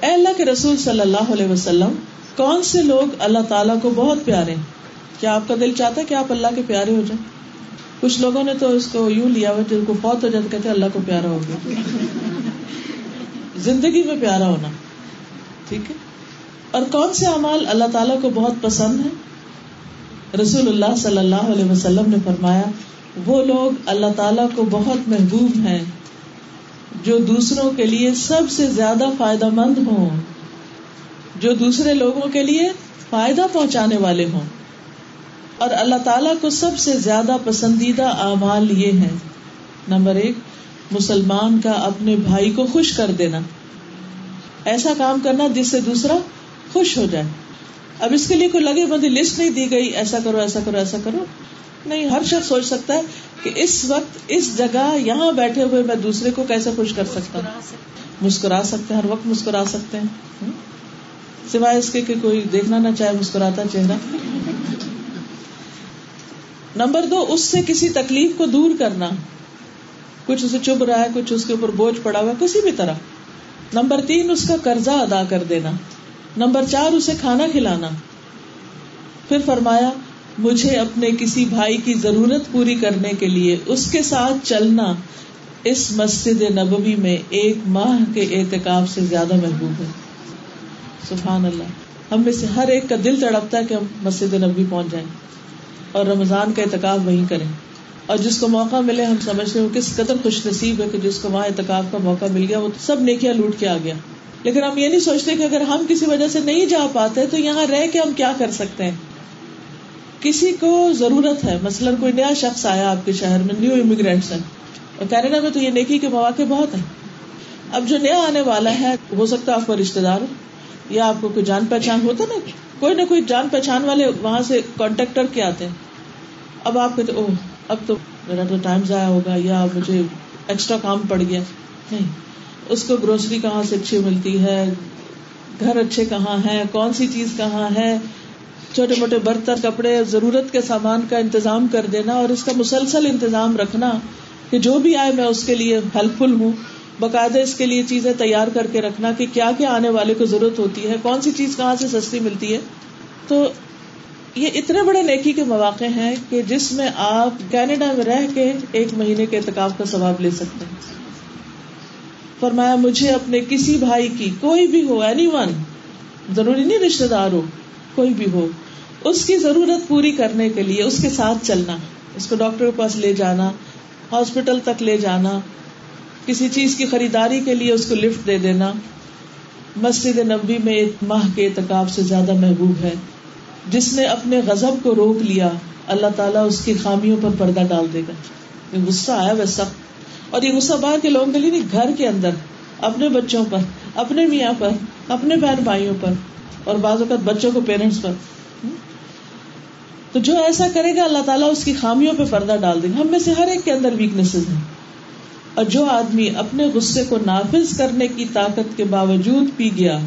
S2: اے اللہ کے رسول صلی اللہ علیہ وسلم، کون سے لوگ اللہ تعالیٰ کو بہت پیارے کیا آپ کا دل چاہتا ہے کہ آپ اللہ کے پیارے ہو جائیں؟ کچھ لوگوں نے تو اس کو یوں لیا ہوا، جن کو بہت ہو جاتا کہتے اللہ کو پیارا ہو گیا۔ زندگی میں پیارا ہونا، ٹھیک ہے؟ اور کون سے اعمال اللہ تعالیٰ کو بہت پسند ہے رسول اللہ صلی اللہ علیہ وسلم نے فرمایا وہ لوگ اللہ تعالی کو بہت محبوب ہیں، جو دوسروں کے لیے سب سے زیادہ فائدہ مند ہوں، جو دوسرے لوگوں کے لیے فائدہ پہنچانے والے ہوں۔ اور اللہ تعالیٰ کو سب سے زیادہ پسندیدہ اعمال یہ ہے نمبر ایک، مسلمان کا اپنے بھائی کو خوش کر دینا۔ ایسا کام کرنا جس سے دوسرا خوش ہو جائے۔ اب اس کے لیے کوئی لگے بندی لسٹ نہیں دی گئی، ایسا کرو ایسا کرو ایسا کرو۔ نہیں ہر شخص سوچ سکتا ہے کہ اس وقت اس جگہ یہاں بیٹھے ہوئے میں دوسرے کو کیسے خوش کر سکتا ہوں؟ مسکرا سکتے ہیں۔ ہر وقت مسکرا سکتے ہیں۔ سوائے اس کے کہ کوئی دیکھنا نہ چاہے مسکراتا چہرہ۔ نمبر دو اس سے کسی تکلیف کو دور کرنا۔ کچھ اسے چب رہا ہے کچھ اس کے اوپر بوجھ پڑا ہوا کسی بھی طرح۔ نمبر تین اس کا قرضہ ادا کر دینا۔ نمبر چار اسے کھانا کھلانا۔ پھر فرمایا مجھے اپنے کسی بھائی کی ضرورت پوری کرنے کے لیے اس کے ساتھ چلنا اس مسجد نبوی میں ایک ماہ کے اعتکاب سے زیادہ محبوب ہے۔ سبحان اللہ۔ ہم میں سے ہر ایک کا دل تڑپتا ہے کہ ہم مسجد نبوی پہنچ جائیں اور رمضان کا اعتکاب وہیں کریں۔ اور جس کو موقع ملے، ہم سمجھتے ہیں کس قدر خوش نصیب ہے کہ جس کو وہاں اعتکاب کا موقع مل گیا، وہ سب نیکیاں لوٹ کے آ گیا۔ لیکن ہم یہ نہیں سوچتے کہ اگر ہم کسی وجہ سے نہیں جا پاتے تو یہاں رہ کے ہم کیا کر سکتے ہیں؟ کسی کو ضرورت ہے، مثلاً کوئی نیا شخص آیا آپ کے شہر میں نیو امیگرینٹس ہیں، اور کینیڈا میں تو یہ نیکی کے مواقع بہت ہیں۔ اب جو نیا آنے والا ہے، ہو سکتا ہے آپ کا رشتے دار ہو، یا آپ کو کوئی جان پہچان ہوتا نا، کوئی نہ کوئی جان پہچان والے وہاں سے کانٹیکٹر کے آتے ہیں۔ اب آپ کہتے او اب تو میرا تو ٹائم ضائع ہوگا، یا مجھے ایکسٹرا کام پڑ گیا۔ نہیں، اس کو گروسری کہاں سے اچھی ملتی ہے، گھر اچھے کہاں ہے کون سی چیز کہاں ہے چھوٹے موٹے برتن، کپڑے، ضرورت کے سامان کا انتظام کر دینا اور اس کا مسلسل انتظام رکھنا کہ جو بھی آئے میں اس کے لیے ہیلپ فل ہوں، باقاعدہ اس کے لیے چیزیں تیار کر کے رکھنا کہ کیا کیا آنے والے کو ضرورت ہوتی ہے، کون سی چیز کہاں سے سستی ملتی ہے۔ تو یہ اتنے بڑے نیکی کے مواقع ہیں کہ جس میں آپ کینیڈا میں رہ کے ایک مہینے کے اعتکاب کا ثواب لے سکتے ہیں۔ فرمایا، مجھے اپنے کسی بھائی کی، کوئی بھی ہو اینی ون ضروری نہیں رشتے دار ہو کوئی بھی ہو، اس کی ضرورت پوری کرنے کے لیے، اس کے ساتھ چلنا، اس کو ڈاکٹر کے پاس لے جانا، ہاسپٹل تک لے جانا، کسی چیز کی خریداری کے لیے اس کو لفٹ دے دینا۔ مسجد نبی میں ایک ماہ کے اعتکاب سے زیادہ محبوب ہے۔ جس نے اپنے غزب کو روک لیا، اللہ تعالیٰ اس کی خامیوں پر پردہ ڈال دے گا۔ یہ غصہ آیا ویسا اور یہ غصہ باہر کے لوگوں کے لیے نہیں، گھر کے اندر، اپنے بچوں پر، اپنے میاں پر اپنے بہن بھائیوں پر اور بعض اوقات بچوں کو پیرنٹس پر۔ تو جو ایسا کرے گا اللہ تعالیٰ اس کی خامیوں پہ پردہ ڈال دے گا۔ ہم میں سے ہر ایک کے اندر ویکنیس ہیں۔ اور جو آدمی اپنے غصے کو نافذ کرنے کی طاقت کے باوجود پی گیا،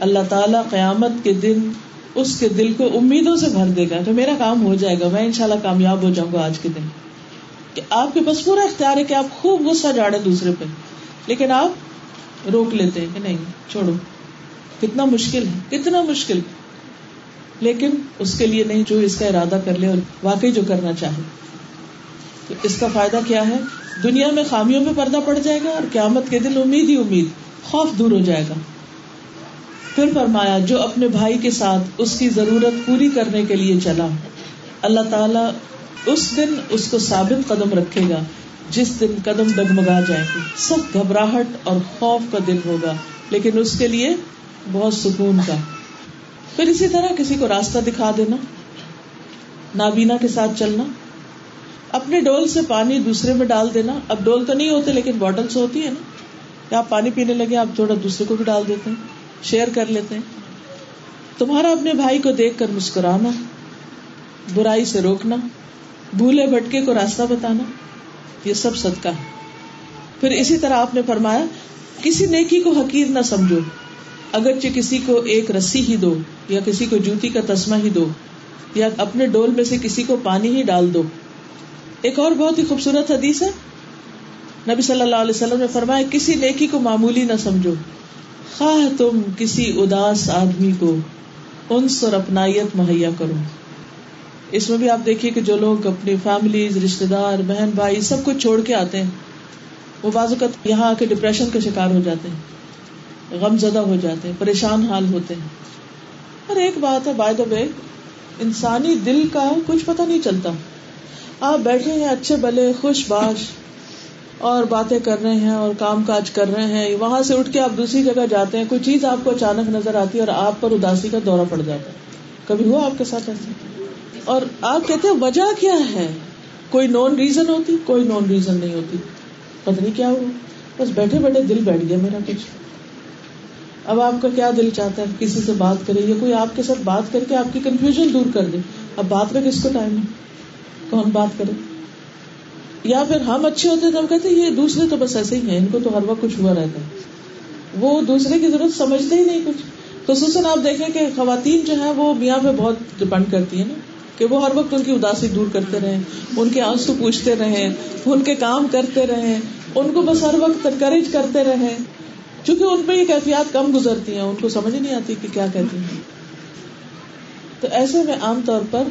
S2: اللہ تعالیٰ قیامت کے دن اس کے دل کو امیدوں سے بھر دے گا کہ میرا کام ہو جائے گا، میں انشاءاللہ کامیاب ہو جاؤں گا آج کے دن۔ کہ آپ کے پاس پورا اختیار ہے کہ آپ خوب غصہ جاڑے دوسرے پہ۔ لیکن آپ روک لیتے ہیں کہ نہیں، چھوڑو۔ کتنا مشکل ہے، کتنا مشکل۔ لیکن اس کے لیے نہیں، جو اس کا ارادہ کر لے اور واقعی جو کرنا چاہے۔ تو اس کا فائدہ کیا ہے؟ دنیا میں خامیوں میں پردہ پڑ جائے گا اور قیامت کے دل امید ہی امید، خوف دور ہو جائے گا۔ پھر فرمایا، جو اپنے بھائی کے ساتھ اس کی ضرورت پوری کرنے کے لیے چلا، اللہ تعالیٰ اس دن اس کو ثابت قدم رکھے گا۔ جس دن قدم ڈگمگا جائے گی سب گھبراہٹ اور خوف کا دن ہوگا، لیکن اس کے لیے بہت سکون کا پھر اسی طرح کسی کو راستہ دکھا دینا، نابینا کے ساتھ چلنا، اپنے ڈول سے پانی دوسرے میں ڈال دینا۔ اب ڈول تو نہیں ہوتے، لیکن بوٹلس ہوتی ہے نا۔ آپ پانی پینے لگے، آپ تھوڑا دوسرے کو بھی ڈال دیتے ہیں شیئر کر لیتے ہیں۔ تمہارا اپنے بھائی کو دیکھ کر مسکرانا، برائی سے روکنا، بھولے بھٹکے کو راستہ بتانا۔ یہ سب صدقہ ہے۔ پھر اسی طرح آپ نے فرمایا، کسی نیکی کو حقیر نہ سمجھو۔ اگرچہ کسی کو ایک رسی ہی دو، یا کسی کو جوتی کا تسمہ ہی دو، یا اپنے ڈول میں سے کسی کو پانی ہی ڈال دو۔ ایک اور بہت ہی خوبصورت حدیث ہے۔ نبی صلی اللہ علیہ وسلم نے فرمایا، کسی نیکی کو معمولی نہ سمجھو۔ خواہ تم کسی اداس آدمی کو انس اور اپنائیت مہیا کرو۔ اس میں بھی آپ دیکھیے کہ جو لوگ اپنی فیملی رشتے دار بہن بھائی سب کچھ چھوڑ کے آتے ہیں، وہ بعض اوقات یہاں آ کے ڈپریشن کا شکار ہو جاتے ہیں، غم زدہ ہو جاتے ہیں، پریشان حال ہوتے ہیں۔ اور ایک بات ہے بائی دا وے انسانی دل کا کچھ پتا نہیں چلتا۔ آپ بیٹھے ہیں، اچھے بلے، خوش باش، اور باتیں کر رہے ہیں، اور کام کاج کر رہے ہیں، وہاں سے اٹھ کے آپ دوسری جگہ جاتے ہیں، کوئی چیز آپ کو اچانک نظر آتی ہے اور آپ پر اداسی کا دورہ پڑ جاتا ہے۔ کبھی ہوا آپ کے ساتھ ایسے اور آپ کہتے ہیں وجہ کیا ہے؟ کوئی نون ریزن ہوتی، کوئی نون ریزن نہیں ہوتی۔ پتہ نہیں کیا ہوا بس بیٹھے بیٹھے دل بیٹھ گیا میرا کچھ۔ اب آپ کا کیا دل چاہتا ہے؟ کسی سے بات کرے یا کوئی آپ کے ساتھ بات کر کے آپ کی کنفیوژن دور کر دے۔ اب بات کا کس کو ٹائم ہے؟ کون بات کرے؟ یا پھر ہم اچھے ہوتے تو ہم کہتے یہ دوسرے تو بس ایسے ہی ہیں، ان کو تو ہر وقت کچھ ہوا رہتا ہے۔ وہ دوسرے کی ضرورت سمجھتے ہی نہیں کچھ۔ خصوصاً آپ دیکھیں کہ خواتین جو ہیں وہ میاں پہ بہت ڈپینڈ کرتی ہیں نا۔ کہ وہ ہر وقت ان کی اداسی دور کرتے رہے ان کے آنسو پوچھتے رہے ان کے کام کرتے رہے ان کو بس ہر وقت انکریج کرتے رہے چونکہ ان پہ یہ کیفیات کم گزرتی ہیں، ان کو سمجھ نہیں آتی کہ کیا کہتی ہیں۔ تو ایسے میں عام طور پر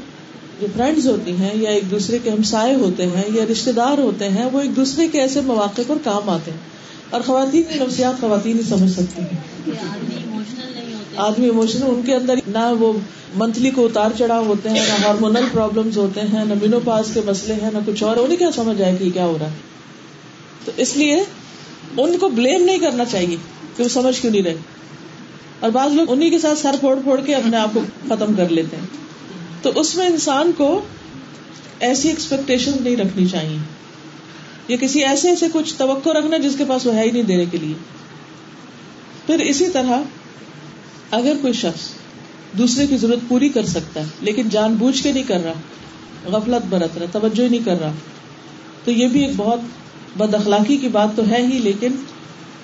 S2: جو فرینڈز ہوتی ہیں یا ایک دوسرے کے ہمسائے ہوتے ہیں یا رشتے دار ہوتے ہیں، وہ ایک دوسرے کے ایسے مواقع پر کام آتے ہیں۔ اور خواتین کی نفسیات خواتین ہی سمجھ سکتی ہیں۔ آدمی اموشنل ان کے اندر نہ وہ منتھلی کو اتار چڑھاؤ ہوتے ہیں، نہ ہارمونل پرابلم ہوتے ہیں، نہ مینو پاس کے مسئلے ہیں، نہ کچھ اور، انہیں کیا سمجھ آئے کہ کیا ہو رہا ہے؟ تو اس لیے ان کو بلیم نہیں کرنا چاہیے کہ وہ سمجھ کیوں نہیں رہے۔ اور بعض لوگ انہیں کے ساتھ سر پھوڑ پھوڑ کے اپنے آپ کو ختم کر لیتے ہیں۔ تو اس میں انسان کو ایسی ایکسپیکٹیشن نہیں رکھنی چاہیے۔ یا کسی ایسے ایسے کچھ توقع رکھنا جس کے پاس وہ ہے ہی نہیں دینے کے لیے۔ پھر اسی طرح اگر کوئی شخص دوسرے کی ضرورت پوری کر سکتا ہے، لیکن جان بوجھ کے نہیں کر رہا، غفلت برت رہا، توجہ ہی نہیں کر رہا، تو یہ بھی ایک بہت بد اخلاقی کی بات تو ہے ہی، لیکن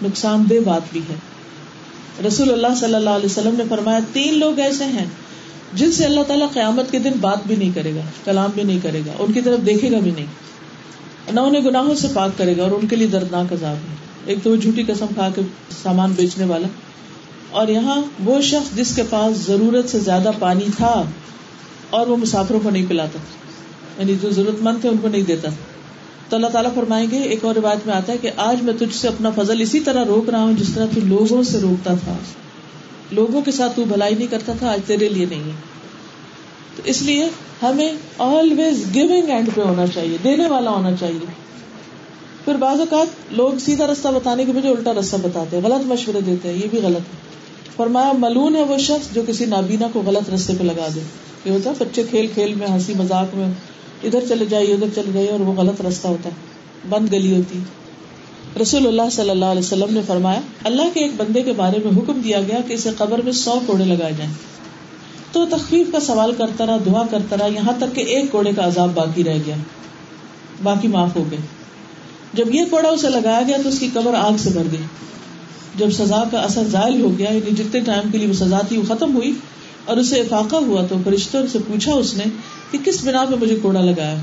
S2: نقصان دہ بات بھی ہے۔ رسول اللہ صلی اللہ علیہ وسلم نے فرمایا، تین لوگ ایسے ہیں جن سے اللہ تعالیٰ قیامت کے دن بات بھی نہیں کرے گا، کلام بھی نہیں کرے گا، ان کی طرف دیکھے گا بھی نہیں۔ نہ انہیں گناہوں سے پاک کرے گا اور ان کے لیے دردناک عذاب ہے۔ ایک تو وہ جھوٹی قسم کھا کے سامان بیچنے والا اور یہاں وہ شخص جس کے پاس ضرورت سے زیادہ پانی تھا اور وہ مسافروں کو نہیں پلاتا یعنی جو ضرورت مند تھے ان کو نہیں دیتا تو اللہ تعالیٰ فرمائیں گے، ایک اور روایت میں آتا ہے کہ آج میں تجھ سے اپنا فضل اسی طرح روک رہا ہوں جس طرح تو لوگوں سے روکتا تھا۔ لوگوں کے ساتھ تو بھلائی نہیں کرتا تھا، آج تیرے لیے نہیں ہے۔ تو اس لیے ہمیں آلویز گیونگ اینڈ پہ ہونا چاہیے، دینے والا ہونا چاہیے۔ پھر بعض اوقات لوگ سیدھا رستہ بتانے کے بجائے الٹا رستہ بتاتے ہیں، غلط مشورے دیتے ہیں، یہ بھی غلط ہے۔ فرمایا ملون ہے وہ شخص جو کسی نابینا کو غلط رستے پہ لگا دے۔ یہ ہوتا ہے بچے کھیل کھیل میں، ہنسی مذاق میں، ادھر چلے جائیے ادھر چلے جائیے اور وہ غلط رستہ ہوتا ہے۔ بند گلی ہوتی۔ رسول اللہ صلی اللہ علیہ وسلم نے فرمایا، اللہ کے ایک بندے کے بارے میں حکم دیا گیا کہ اسے قبر میں سو کوڑے لگائے جائیں۔ تو تخفیف کا سوال کرتا رہا، دعا کرتا رہا، یہاں تک کہ ایک کوڑے کا عذاب باقی رہ گیا۔ باقی معاف ہو گئے۔ جب یہ کوڑا اسے لگایا گیا تو اس کی قبر آگ سے بھر گئی۔ جب سزا کا اثر ظاہر ہو گیا یعنی جتنے ٹائم کے لیے وہ سزا تھی وہ ختم ہوئی اور اسے افاقہ ہوا تو فرشتوں سے پوچھا اس نے کہ کس بنا پہ مجھے کوڑا لگایا؟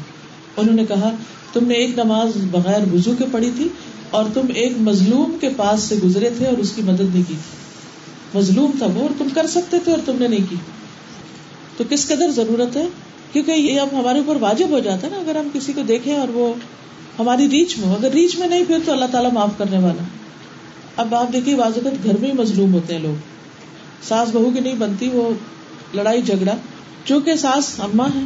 S2: انہوں نے کہا، تم نے ایک نماز بغیر وزو کے پڑھی تھی اور تم ایک مظلوم کے پاس سے گزرے تھے اور اس کی مدد نہیں کی تھی۔ مظلوم تھا وہ اور تم کر سکتے تھے اور تم نے نہیں کی۔ تو کس قدر ضرورت ہے؟ کیونکہ یہ اب ہمارے اوپر واجب ہو جاتا ہے نا، اگر ہم کسی کو دیکھیں اور وہ ہماری ریچ میں ہو، اگر ریچ میں نہیں پھر تو اللہ تعالیٰ معاف کرنے والا۔ اب آپ دیکھیے واضح گھر میں ہی مظلوم ہوتے ہیں لوگ۔ ساس بہو کی نہیں بنتی، وہ لڑائی جھگڑا۔ چونکہ ساس اما ہے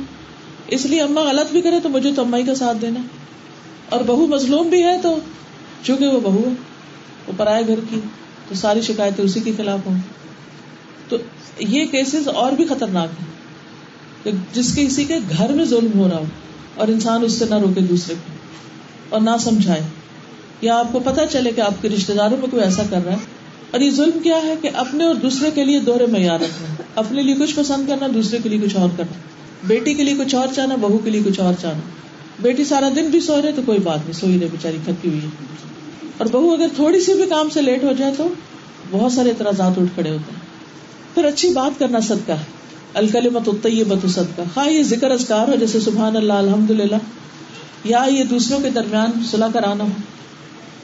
S2: اس لیے اما غلط بھی کرے تو مجھے تو اما ہی کا ساتھ دینا۔ اور بہو مظلوم بھی ہے تو چونکہ وہ بہو ہے، وہ پرائے گھر کی، تو ساری شکایتیں اسی کے خلاف ہوں۔ تو یہ کیسز اور بھی خطرناک ہیں۔ کہ جس کے کسی کے گھر میں ظلم ہو رہا ہو اور انسان اس سے نہ روکے دوسرے کو اور نہ سمجھائے۔ یا آپ کو پتا چلے کہ آپ کے رشتے داروں میں کوئی ایسا کر رہا ہے؟ اور یہ ظلم کیا ہے کہ اپنے اور دوسرے کے لیے دوہرے معیار رکھنا اپنے لیے کچھ پسند کرنا، دوسرے کے لیے کچھ اور کرنا۔ بیٹی کے لیے کچھ اور چاہنا، بہو کے لیے کچھ اور چاہنا۔ بیٹی سارا دن بھی سو رہے تو کوئی بات نہیں، سوئی رہے بےچاری تھکی ہوئی ہے۔ اور بہو اگر تھوڑی سی بھی کام سے لیٹ ہو جائے تو بہت سارے اعتراضات اٹھ کھڑے ہوتے ہیں۔ پھر اچھی بات کرنا صدقہ ہے۔ الکل مت بت صدقہ۔ ہاں یہ ذکر ازکار ہو جیسے سبحان اللہ الحمد للہ یا یہ دوسروں کے درمیان صلاح کرانا ہو۔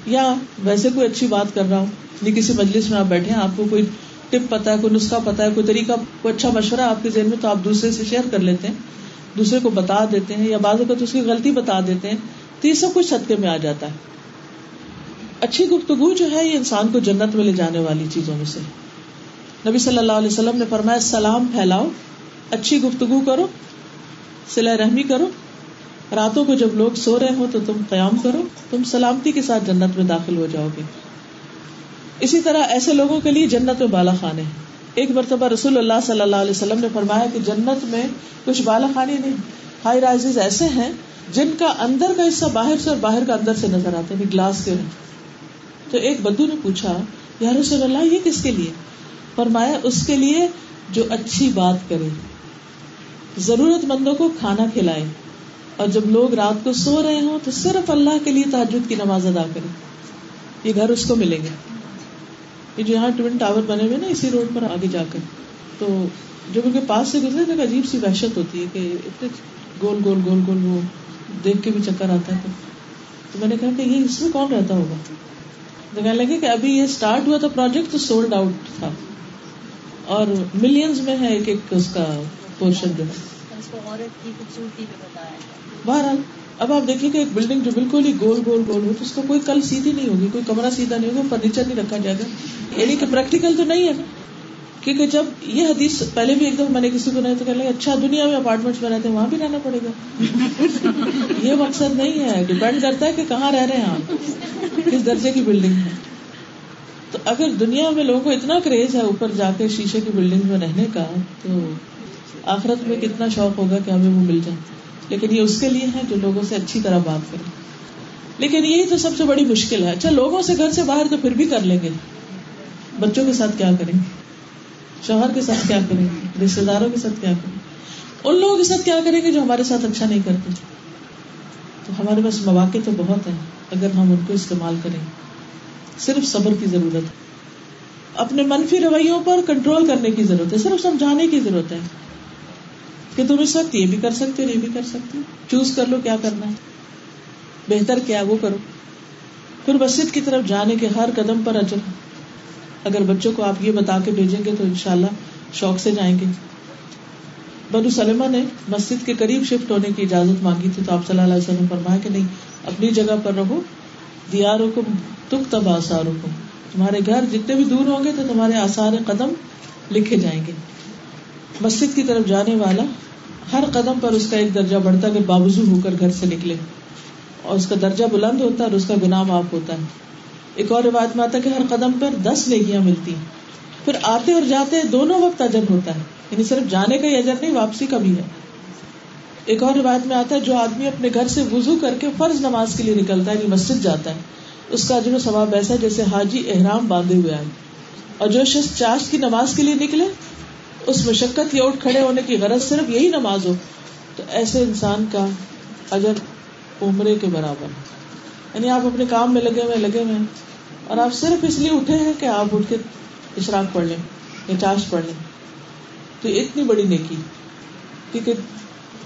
S2: یا ویسے کوئی اچھی بات کر رہا ہو نہیں جی کسی مجلس میں آپ بیٹھے ہیں، آپ کو کوئی ٹپ پتا ہے، کوئی نسخہ پتا ہے، کوئی طریقہ، کوئی اچھا مشورہ آپ کے ذہن میں، تو آپ دوسرے سے شیئر کر لیتے ہیں، دوسرے کو بتا دیتے ہیں، یا بعض اوقات اس کی غلطی بتا دیتے ہیں، تو یہ سب کچھ صدقے میں آ جاتا ہے۔ اچھی گفتگو جو ہے، یہ انسان کو جنت میں لے جانے والی چیزوں میں سے نبی صلی اللہ علیہ وسلم نے فرمایا، سلام پھیلاؤ، اچھی گفتگو کرو سلا رحمی کرو راتوں کو جب لوگ سو رہے ہو تو تم قیام کرو، تم سلامتی کے ساتھ جنت میں داخل ہو جاؤ گے۔ اسی طرح ایسے لوگوں کے لیے جنت میں بالا خانے ایک مرتبہ رسول اللہ صلی اللہ علیہ وسلم نے فرمایا کہ جنت میں کچھ بالا خانے نہیں، ہائی رائز ایسے ہیں جن کا اندر کا حصہ باہر سے اور باہر کا اندر سے نظر آتے ہیں یعنی گلاس کے تو ایک بدو نے پوچھا، یا رسول اللہ، یہ کس کے لیے؟ فرمایا، اس کے لیے جو اچھی بات کرے۔ ضرورت مندوں کو کھانا کھلائے۔ اور جب لوگ رات کو سو رہے ہوں تو صرف اللہ کے لیے تعجد کی نماز ادا کرے یہ گھر اس کو ملیں گے۔ یہ جو یہاں ٹوین ٹاور بنے ہوئے نا اسی روڈ پر آگے جا کر۔ تو جب ان کے پاس سے گزرے تو ایک عجیب سی وحشت ہوتی ہے کہ اتنے گول گول گول گول وہ دیکھ کے بھی چکر آتا ہے تو میں نے کہا کہ یہ اس میں کون رہتا ہوگا؟ تو کہنے لگے کہ ابھی یہ اسٹارٹ ہوا تھا پروجیکٹ تو سولڈ آؤٹ تھا۔ اور ملینز میں ہے ایک ایک اس کا پورشن جو ہے۔ بہرحال، اب آپ دیکھیں کہ ایک بلڈنگ جو بالکل ہی گول گول گول ہو، تو اس کا کوئی کل سیدھی نہیں ہوگی، کوئی کمرہ سیدھا نہیں ہوگا، فرنیچر نہیں رکھا جائے گا یعنی کہ پریکٹیکل تو نہیں ہے نا کیونکہ جب یہ حدیث پہلے بھی ایک دفعہ میں نے کسی کو نہیں تو کہ اچھا دنیا میں اپارٹمنٹ میں رہتے ہیں، وہاں بھی رہنا پڑے گا۔ یہ مقصد نہیں ہے ڈپینڈ کرتا ہے کہ کہاں رہ رہے ہیں آپ، کس درجے کی بلڈنگ ہے۔ تو اگر دنیا میں لوگوں کو اتنا کریز ہے اوپر جا کے شیشے کی بلڈنگ میں رہنے کا، تو آخرت میں کتنا شوق ہوگا کہ ہمیں وہ مل جائے۔ لیکن یہ اس کے لیے ہے جو لوگوں سے اچھی طرح بات کرے لیکن یہی تو سب سے بڑی مشکل ہے۔ اچھا لوگوں سے گھر سے باہر تو پھر بھی کر لیں گے۔ بچوں کے ساتھ کیا کریں گے؟ شوہر کے ساتھ کیا کریں گے؟ رشتے داروں کے ساتھ کیا کریں گے؟ ان لوگوں کے ساتھ کیا کریں گے جو ہمارے ساتھ اچھا نہیں کرتے؟ تو ہمارے پاس مواقع تو بہت ہیں۔ اگر ہم ان کو استعمال کریں، صرف صبر کی ضرورت ہے۔ اپنے منفی رویوں پر کنٹرول کرنے کی ضرورت ہے، صرف سمجھانے کی ضرورت ہے۔ کہ تم اس وقت یہ بھی کر سکتے یہ بھی کر سکتے چوز کر لو کیا کرنا ہے۔ بہتر کیا وہ کرو۔ پھر مسجد کی طرف جانے کے ہر قدم پر اجر۔ اگر بچوں کو آپ یہ بتا کے بھیجیں گے تو انشاءاللہ شوق سے جائیں گے۔ بنو سلمہ نے مسجد کے قریب شفٹ ہونے کی اجازت مانگی تھی تو آپ صلی اللہ علیہ وسلم فرمایا کہ نہیں، اپنی جگہ پر رہو۔ دیار حکم تک تب آسار حکم تمہارے گھر جتنے بھی دور ہوں گے تو تمہارے آسار قدم لکھے جائیں گے۔ مسجد کی طرف جانے والا ہر قدم پر اس کا ایک درجہ بڑھتا ہے باوضو ہو کر گھر سے نکلے۔ اور اس کا درجہ بلند ہوتا ہے اور اس کا گناہ معاف ہوتا ہے۔ ایک اور روایت میں آتا ہے کہ ہر قدم پر دس نیکیاں ملتی ہیں۔ پھر آتے اور جاتے دونوں وقت اجر ہوتا ہے۔ یعنی صرف جانے کا ہی اجر نہیں، واپسی کا بھی ہے۔ ایک اور روایت میں آتا ہے جو آدمی اپنے گھر سے وضو کر کے فرض نماز کے لیے نکلتا ہے یعنی مسجد جاتا ہے۔ اس کا اجر و ثواب ایسا جیسے حاجی احرام باندھے ہوئے آئے۔ اور جو شخص چاشت کی نماز کے لیے نکلے اس مشقت یا اٹھ کھڑے ہونے کی غرض صرف یہی نماز ہو، تو ایسے انسان کا اجر عمرے کے برابر یعنی آپ اپنے کام میں لگے ہوئے لگے ہوئے اور آپ صرف اس لیے اٹھے ہیں کہ آپ اٹھ کے اشراق پڑھ لیں یا چاش پڑھ لیں۔ تو اتنی بڑی نیکی، کیونکہ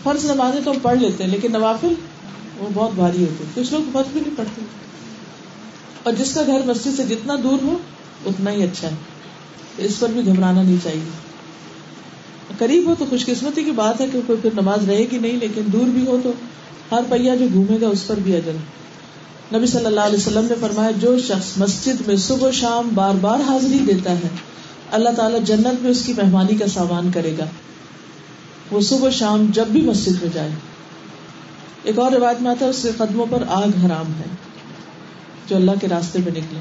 S2: فرض نمازیں تو ہم پڑھ لیتے ہیں، لیکن نوافل وہ بہت بھاری ہوتے کچھ لوگ فرض بھی نہیں پڑھتے۔ اور جس کا گھر مسجد سے جتنا دور ہو، اتنا ہی اچھا ہے۔ اس پر بھی گھبرانا نہیں چاہیے۔ قریب ہو تو خوش قسمتی کی بات ہے کہ کوئی پھر نماز رہے گی نہیں، لیکن دور بھی ہو تو ہر پہیا جو گھومے گا اس پر بھی اجر نبی صلی اللہ علیہ وسلم نے فرمایا، جو شخص مسجد میں صبح شام بار بار حاضری دیتا ہے، اللہ تعالیٰ جنت میں اس کی مہمانی کا سامان کرے گا۔ وہ صبح و شام جب بھی مسجد میں جائے۔ ایک اور روایت میں آتا ہے، اس کے قدموں پر آگ حرام ہے، جو اللہ کے راستے میں نکلے۔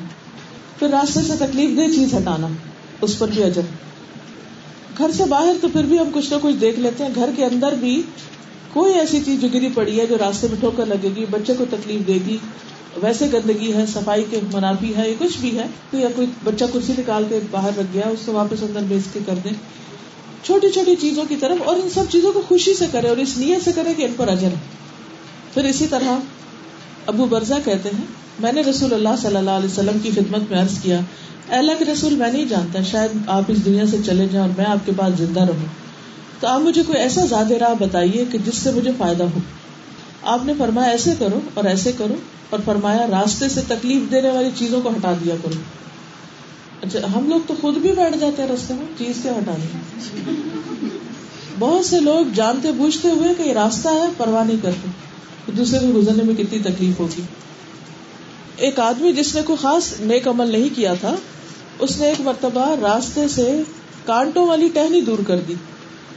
S2: پھر راستے سے تکلیف دہ چیز ہٹانا، اس پر بھی اجر۔ گھر سے باہر تو پھر بھی ہم کچھ نہ کچھ دیکھ لیتے ہیں۔ گھر کے اندر بھی کوئی ایسی چیز جو گری پڑی ہے جو راستے میں ٹھوکر لگے گی، بچے کو تکلیف دے گی، ویسے گندگی ہے، صفائی کے منافی ہے یا کچھ بھی ہے۔ تو یا کوئی بچہ کرسی نکال کے باہر رکھ گیا، اس کو واپس اندر بیچ کے کر دیں۔ چھوٹی چھوٹی چیزوں کی طرف اور ان سب چیزوں کو خوشی سے کرے اور اس نیت سے کرے کہ ان پر اجر ہے۔ پھر اسی طرح ابو برزا کہتے ہیں میں نے رسول اللہ صلی اللہ علیہ وسلم کی خدمت میں عرض کیا اللہ کے رسول، میں نہیں جانتا، شاید آپ اس دنیا سے چلے جائیں اور میں آپ کے پاس زندہ رہوں۔ تو آپ مجھے کوئی ایسا زیادہ راہ بتائیے کہ جس سے مجھے فائدہ ہو۔ آپ نے فرمایا، ایسے کرو اور ایسے کرو اور فرمایا، راستے سے تکلیف دینے والی چیزوں کو ہٹا دیا کرو۔ اچھا ہم لوگ تو خود بھی بیٹھ جاتے ہیں راستے میں، چیز کیا ہٹانی بہت سے لوگ جانتے بوجھتے ہوئے کہ یہ راستہ ہے، پرواہ نہیں کرتے۔ دوسرے کو گزرنے میں کتنی تکلیف ہوگی۔ ایک آدمی جس نے کوئی خاص نیک عمل نہیں کیا تھا، اس نے ایک مرتبہ راستے سے کانٹوں والی ٹہنی دور کر دی۔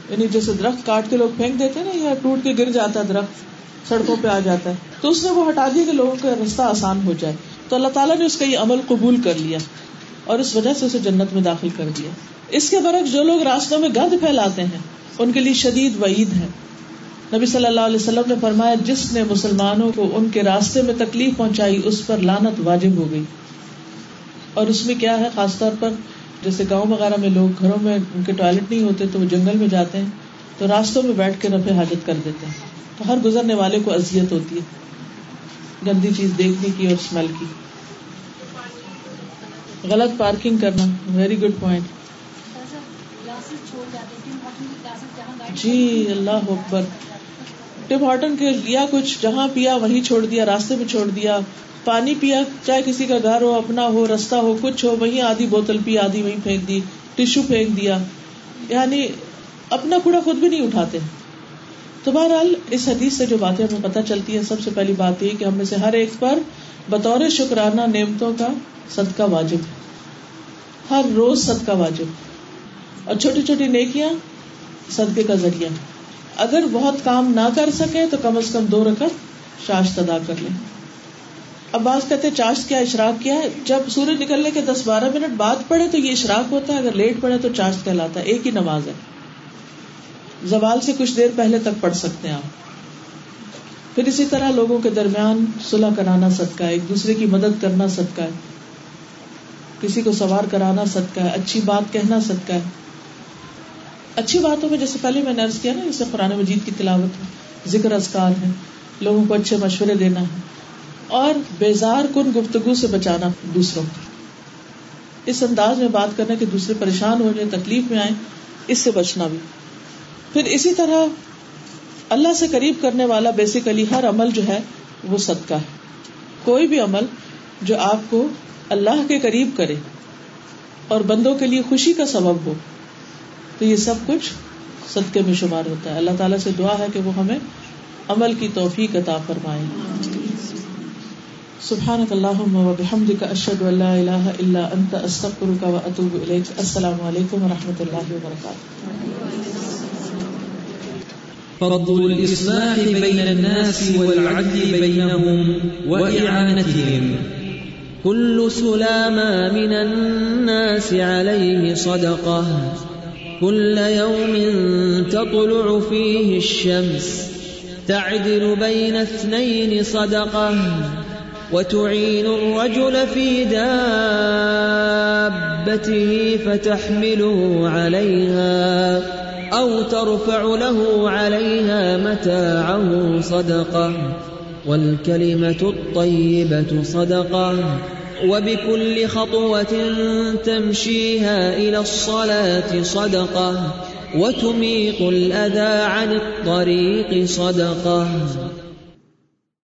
S2: یعنی جیسے درخت کاٹ کے لوگ پھینک دیتے نا، یا ٹوٹ کے گر جاتا ہے درخت، سڑکوں پہ آ جاتا ہے۔ تو اس نے وہ ہٹا دیا کہ لوگوں کا رستہ آسان ہو جائے۔ تو اللہ تعالیٰ نے اس کا یہ عمل قبول کر لیا اور اس وجہ سے اسے جنت میں داخل کر دیا۔ اس کے برعکس جو لوگ راستوں میں گند پھیلاتے ہیں، ان کے لیے شدید وعید ہے۔ نبی صلی اللہ علیہ وسلم نے فرمایا، جس نے مسلمانوں کو ان کے راستے میں تکلیف پہنچائی، اس پر لانت واجب ہو گئی۔ اور اس میں کیا ہے؟ خاص طور پر جیسے گاؤں وغیرہ میں لوگ گھروں میں ان کے ٹوائلٹ نہیں ہوتے، تو وہ جنگل میں جاتے ہیں، تو راستوں میں بیٹھ کے رفع حاجت کر دیتے ہیں۔ تو ہر گزرنے والے کو اذیت ہوتی ہے۔ گندی چیز دیکھنے کی اور اسمیل کی۔ غلط پارکنگ کرنا ویری گڈ پوائنٹ
S4: صرف چھوڑ جاتے ہیں ٹیم ہارٹن کی کلاسز جہاں گاڑی
S2: جی اللہ اکبر۔ ٹم ہارٹن کے لیا کچھ، جہاں پیا وہیں چھوڑ دیا، راستے میں چھوڑ دیا۔ پانی پیا، چاہے کسی کا گھر ہو، اپنا ہو، رستہ ہو، کچھ ہو، وہیں آدھی بوتل پی، آدھی وہیں پھینک دی، ٹشو پھینک دیا۔ یعنی اپنا کوڑا خود بھی نہیں اٹھاتے۔ تو بہرحال، اس حدیث سے جو باتیں ہمیں پتہ چلتی ہے سب سے پہلی بات یہ کہ ہم میں سے ہر ایک پر بطور شکرانہ نعمتوں کا صدقہ واجب ہے۔ ہر روز صدقہ واجب۔ اور چھوٹی چھوٹی نیکیاں صدقے کا ذریعہ اگر بہت کام نہ کر سکے تو کم از کم دو رکعت شاشت ادا کر لیں۔ اب بعض کہتے چاشت کیا اشراق کیا ہے؟ جب سورج نکلنے کے دس بارہ منٹ بعد پڑے تو یہ اشراق ہوتا ہے، اگر لیٹ پڑے تو چاشت کہلاتا ہے۔ ایک ہی نماز ہے۔ زوال سے کچھ دیر پہلے تک پڑھ سکتے ہیں آپ۔ پھر اسی طرح لوگوں کے درمیان صلح کرانا صدقہ ہے، ایک دوسرے کی مدد کرنا صدقہ ہے۔ کسی کو سوار کرانا صدقہ ہے، اچھی بات کہنا صدقہ ہے۔ اچھی باتوں میں، جیسے پہلے میں نے عرض کیا نا، جیسے قرآن مجید کی تلاوت ہے، ذکر اذکار ہے، لوگوں کو اچھے مشورے دینا ہے، اور بیزار کن گفتگو سے بچانا دوسروں کو۔ اس انداز میں بات کرنا کہ دوسرے پریشان ہو جائے تکلیف میں آئے اس سے بچنا بھی۔ پھر اسی طرح اللہ سے قریب کرنے والا بیسیکلی ہر عمل جو ہے، وہ صدقہ ہے۔ کوئی بھی عمل جو آپ کو اللہ کے قریب کرے اور بندوں کے لیے خوشی کا سبب ہو تو یہ سب کچھ صدقے میں شمار ہوتا ہے۔ اللہ تعالیٰ سے دعا ہے کہ وہ ہمیں عمل کی توفیق عطا فرمائے۔ سبحانك اللهم وبحمدك اشهد ان لا اله الا انت استغفرك واتوب اليك السلام علیکم ورحمۃ اللہ وبرکاتہ۔
S5: فضل الإصلاح بين الناس والعدل بينهم وإعانتهم
S3: كل سلامة من الناس عليه صدقة كل يوم تطلع فيه الشمس، تعدل بين اثنين صدقة، وتعين الرجل في دابته فتحمله عليها، أو ترفع له عليها متاعه صدقة، والكلمة الطيبة صدقة. وبكل خطوة تمشيها إلى الصلاة صدقة وتميط الأذى عن الطريق صدقة.